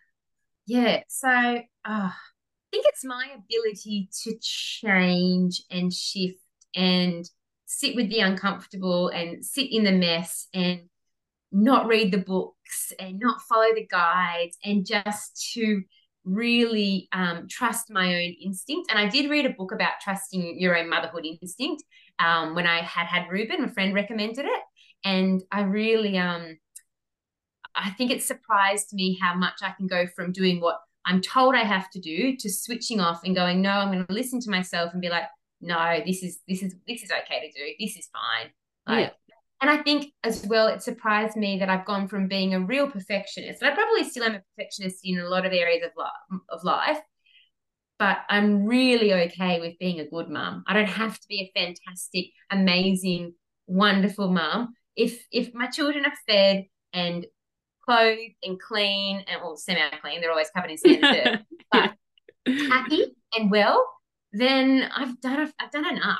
Yeah. So uh, I think it's my ability to change and shift and sit with the uncomfortable and sit in the mess and not read the books and not follow the guides and just to really um, trust my own instinct. And I did read a book about trusting your own motherhood instinct um, when I had had Reuben. A friend recommended it, and I really um, I think it surprised me how much I can go from doing what I'm told I have to do to switching off and going, no, I'm going to listen to myself and be like, no, this is this is this is okay to do. This is fine. Like, Yeah. And I think as well, it surprised me that I've gone from being a real perfectionist, and I probably still am a perfectionist in a lot of areas of life, of life, but I'm really okay with being a good mum. I don't have to be a fantastic, amazing, wonderful mum. If if my children are fed and clothed and clean and well semi-clean, they're always covered in sand and dirt, but happy and well, then I've done I've done enough.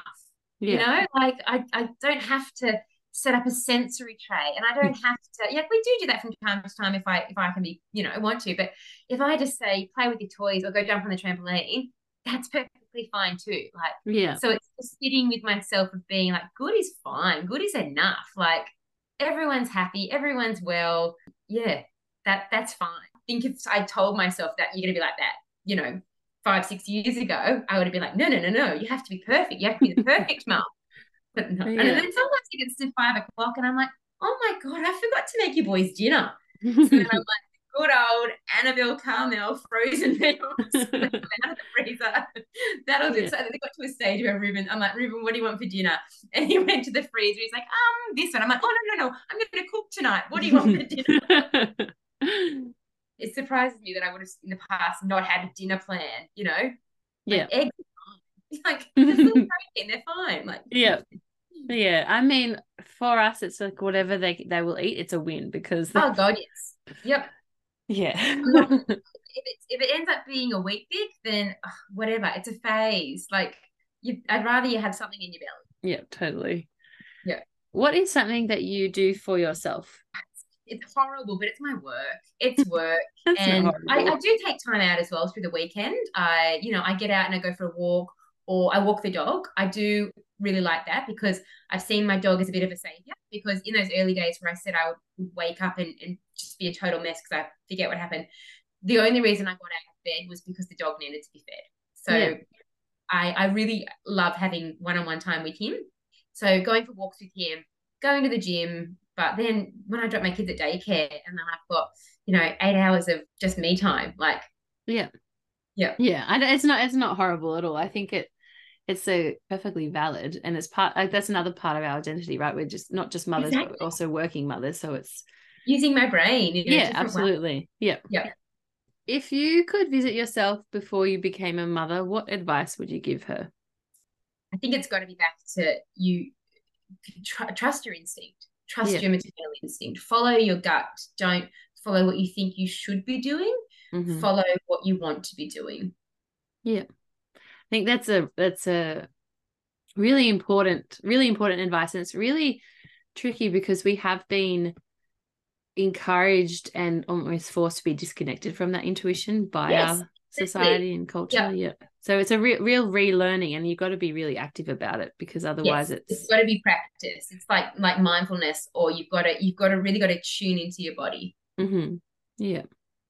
yeah. You know, like I, I don't have to set up a sensory tray and I don't have to yeah, we do do that from time to time if I if I can be, you know, want to. But if I just say play with your toys or go jump on the trampoline, that's perfectly fine too. Like yeah. so it's just sitting with myself of being like, good is fine, good is enough. Like everyone's happy, everyone's well. Yeah, that that's fine. I think if I told myself that you're gonna be like that, you know, five, six years ago, I would have been like, no, no, no, no, you have to be perfect. You have to be the perfect mom. But no. And Yeah. then sometimes it gets to five o'clock and I'm like, oh my God, I forgot to make your boys dinner. So then I'm like, good old Annabel Karmel frozen meals out of the freezer. That'll do. Yeah. So they got to a stage where Reuben, I'm like, Reuben, what do you want for dinner? And he went to the freezer. He's like, um, this one. I'm like, oh no, no, no, I'm going to cook tonight. What do you want for dinner? it surprises me that I would have in the past not had a dinner plan. You know, like yeah, eggs. Like little protein, they're fine. Like yeah. Yeah, I mean, for us, it's like whatever they they will eat, it's a win because. Oh God, yes. Yep. Yeah. if it if it ends up being a Weet-Bix, then ugh, whatever. It's a phase. Like you, I'd rather you have something in your belly. Yeah, totally. Yeah. What is something that you do for yourself? It's horrible, but it's my work. It's work, and I, I do take time out as well through the weekend. I, you know, I get out and I go for a walk, or I walk the dog. I do really like that because I've seen my dog as a bit of a savior. Because in those early days where I said I would wake up and, and just be a total mess because I forget what happened, the only reason I got out of bed was because the dog needed to be fed. So yeah. I, I really love having one on one time with him. So going for walks with him, going to the gym. But then when I drop my kids at daycare and then I've got, you know, eight hours of just me time, like, yeah. Yeah. Yeah. it's not, it's not horrible at all. I think it, it's so perfectly valid and it's part like that's another part of our identity right? We're just not just mothers exactly. but also working mothers so it's using my brain yeah absolutely way. yeah. Yeah. If you could visit yourself before you became a mother what advice would you give her? I think it's got to be back to you tr- trust your instinct. Trust yeah. your maternal instinct. Follow your gut. Don't follow what you think you should be doing. Mm-hmm. follow what you want to be doing. Yeah think that's a that's a really important really important advice and it's really tricky because we have been encouraged and almost forced to be disconnected from that intuition by yes, our society and culture yeah. yeah. so it's a re- real relearning and you've got to be really active about it because otherwise yes, it's it's got to be practice it's like like mindfulness or you've got to you've got to really got to tune into your body mm-hmm. yeah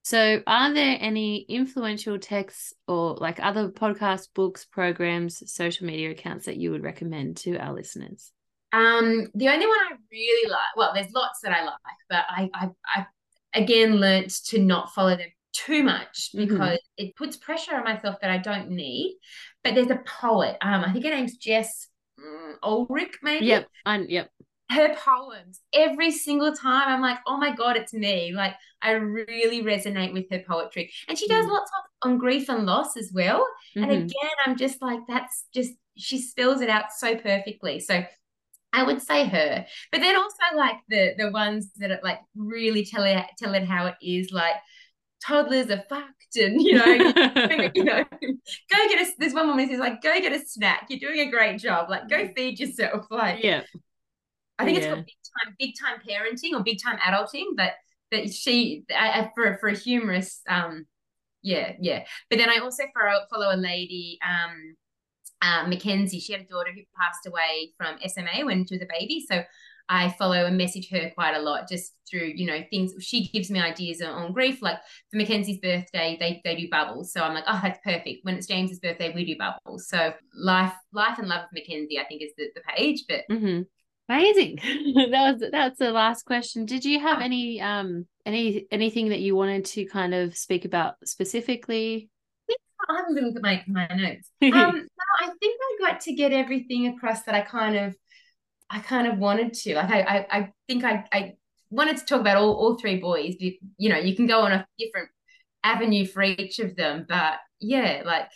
so, are there any influential texts or like other podcast, books, programs, social media accounts that you would recommend to our listeners? Um, the only one I really like, well, there's lots that I like, but I, I, I again learnt to not follow them too much mm-hmm. because mm-hmm. it puts pressure on myself that I don't need. But there's a poet, um, I think her name's Jess um, Urlichs, maybe. Yep, and yep, her poems every single time i'm like oh my god it's me like i really resonate with her poetry and she does mm. lots of on grief and loss as well mm-hmm. and again i'm just like that's just she spills it out so perfectly so I would say her, but then also like the the ones that are like really tell it tell it how it is, like toddlers are fucked, and you know, you know, go get a. There's one woman who's like, go get a snack. You're doing a great job. Like, go mm. feed yourself. Like, yeah, I think yeah. it's called big time, big time parenting or big time adulting. But that she uh, for for a humorous, um, yeah, yeah. But then I also follow follow a lady, um, uh, Mackenzie. She had a daughter who passed away from SMA when she was a baby. So I follow and message her quite a lot just through, you know, things she gives me ideas on grief. Like for Mackenzie's birthday, they they do bubbles. So I'm like, oh, that's perfect. When it's James's birthday, we do bubbles. So life, life and love of Mackenzie, I think is the, the page. But mm-hmm. Amazing. that was that's the last question. Did you have any um any anything that you wanted to kind of speak about specifically? I haven't looked at my, my notes. Um, no, I think I got to get everything across that I kind of I kind of wanted to. Like I I, I think I, I wanted to talk about all, all three boys. You know, you can go on a different avenue for each of them. But yeah, like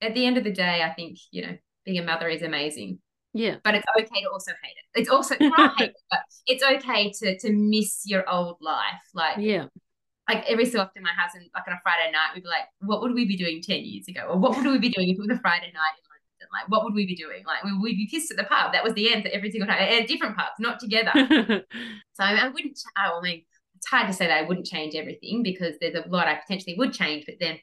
at the end of the day, I think, you know, being a mother is amazing. Yeah. But it's okay to also hate it. It's also hate it, but it's okay to to miss your old life. Like yeah. Like every so often my husband, like on a Friday night, we'd be like, what would we be doing 10 years ago? Or what would we be doing if it was a Friday night in London? Like, what would we be doing? Like, we would be pissed at the pub. That was the answer every single time. At different pubs, not together. so I, wouldn't, oh, I mean, it's hard to say that I wouldn't change everything because there's a lot I potentially would change, but then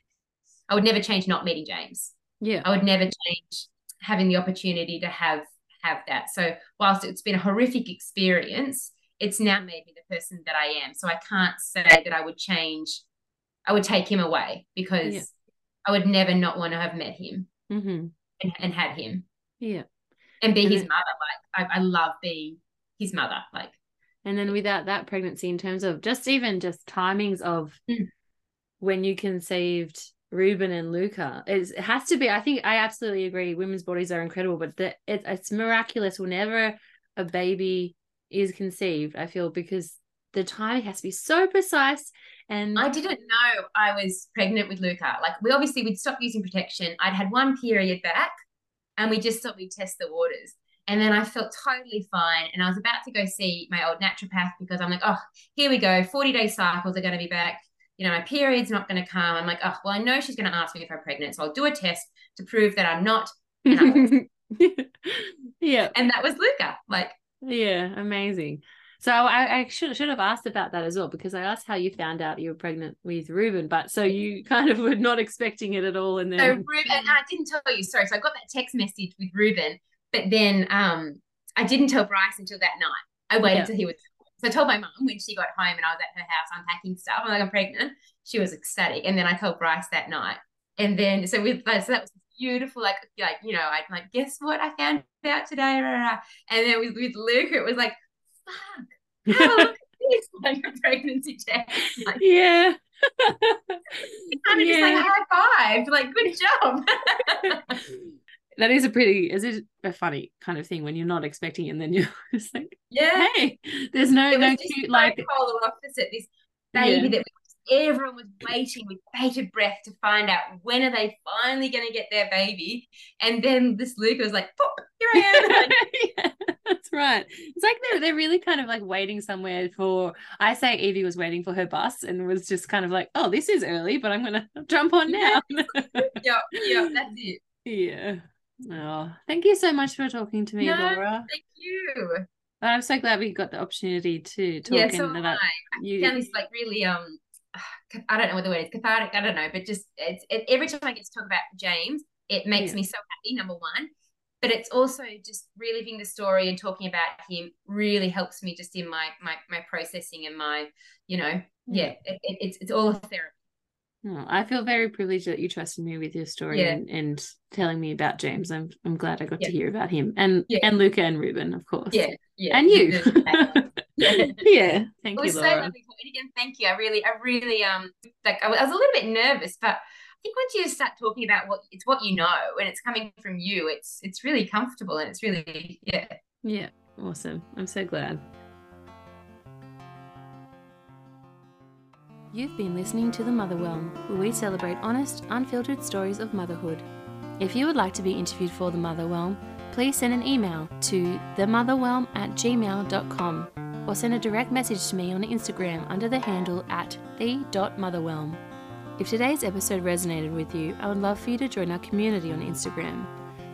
I would never change not meeting James. Yeah. I would never change having the opportunity to have have that. So whilst it's been a horrific experience, it's now made me the person that I am. So I can't say that I would change, I would take him away because yeah. I would never not want to have met him mm-hmm. and, and had him. Yeah. And be and his mother. Like I, I love being his mother. Like And then without that pregnancy, in terms of just even just timings of Mm. when you conceived Reuben and Luca, it's, it has to be. I think I absolutely agree. Women's bodies are incredible, but the, it, it's miraculous whenever a baby is conceived. I feel because the timing has to be so precise. And I didn't know I was pregnant with Luca. Like we obviously we'd stopped using protection. I'd had one period back, and we just thought we'd test the waters. And then I felt totally fine, and I was about to go see my old naturopath because I'm like, oh, here we go. Forty day cycles are going to be back. You know, my period's not going to come. I'm like, oh, well, I know she's going to ask me if I'm pregnant, so I'll do a test to prove that I'm not. And, I wasn't. yeah, and that was Luca. Like, yeah, amazing. So I, I should should have asked about that as well because I asked how you found out you were pregnant with Reuben, but so you kind of were not expecting it at all, and then So Reuben, I didn't tell you, sorry. So I got that text message with Reuben, but then um, I didn't tell Bryce until that night. I waited Yeah. till he was. So I told my mum when she got home and I was at her house unpacking stuff. I'm like, I'm pregnant. She was ecstatic, and then I told Bryce that night, and then so with so that was beautiful. Like, like you know, I'm like, guess what? I found out today, rah, rah, rah. and then with with Luke, it was like, fuck. Look this, like a pregnancy test. Like, yeah, kind of just like Yeah. high five, like good job. that is a pretty is it a funny kind of thing when you're not expecting it and then you're just like, yeah. hey, there's no no cute like polar opposite. This baby Yeah. that everyone was waiting with bated breath to find out when are they finally going to get their baby, and then this Luca was like, "Pop, here I am." Yeah, that's right. It's like they're they're really kind of like waiting somewhere for. I say Evie was waiting for her bus and was just kind of like, oh, this is early, but I'm gonna jump on now. yeah, yeah, that's it. yeah. Oh, thank you so much for talking to me, No, Laura. Thank you. But I'm so glad we got the opportunity to talk Yeah, so that I. I you. found this like really um. I don't know what the word is, cathartic. I don't know, but just it's it, every time I get to talk about James, it makes Yeah. me so happy. Number one, but it's also just reliving the story and talking about him really helps me just in my my my processing and my you know yeah, it, it, it's it's all a therapy. Oh, I feel very privileged that you trusted me with your story Yeah. and, and telling me about James. I'm I'm glad I got Yeah. to hear about him and Yeah. and Luca and Reuben, of course. Yeah, yeah, And you. yeah. Thank It was you, so Laura. lovely talking again. Thank you. I really, I really, um, like I was, I was a little bit nervous, but I think once you start talking about what it's what you know and it's coming from you, it's it's really comfortable and it's really yeah. Yeah, awesome. I'm so glad. You've been listening to The Motherwhelm, where we celebrate honest, unfiltered stories of motherhood. If you would like to be interviewed for The Motherwhelm, please send an email to themotherwhelm at gmail.com or send a direct message to me on Instagram under the handle at the.motherwhelm. If today's episode resonated with you, I would love for you to join our community on Instagram.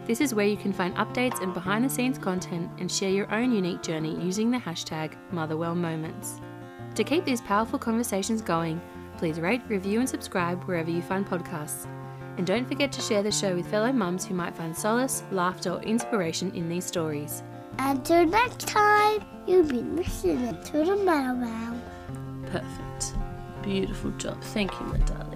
This is where you can find updates and behind the scenes content and share your own unique journey using the hashtag MotherwhelmMoments. To keep these powerful conversations going, please rate, review, and subscribe wherever you find podcasts. And don't forget to share the show with fellow mums who might find solace, laughter, or inspiration in these stories. Until next time, you've been listening to the Motherwhelm. Perfect. Beautiful job. Thank you, my darling.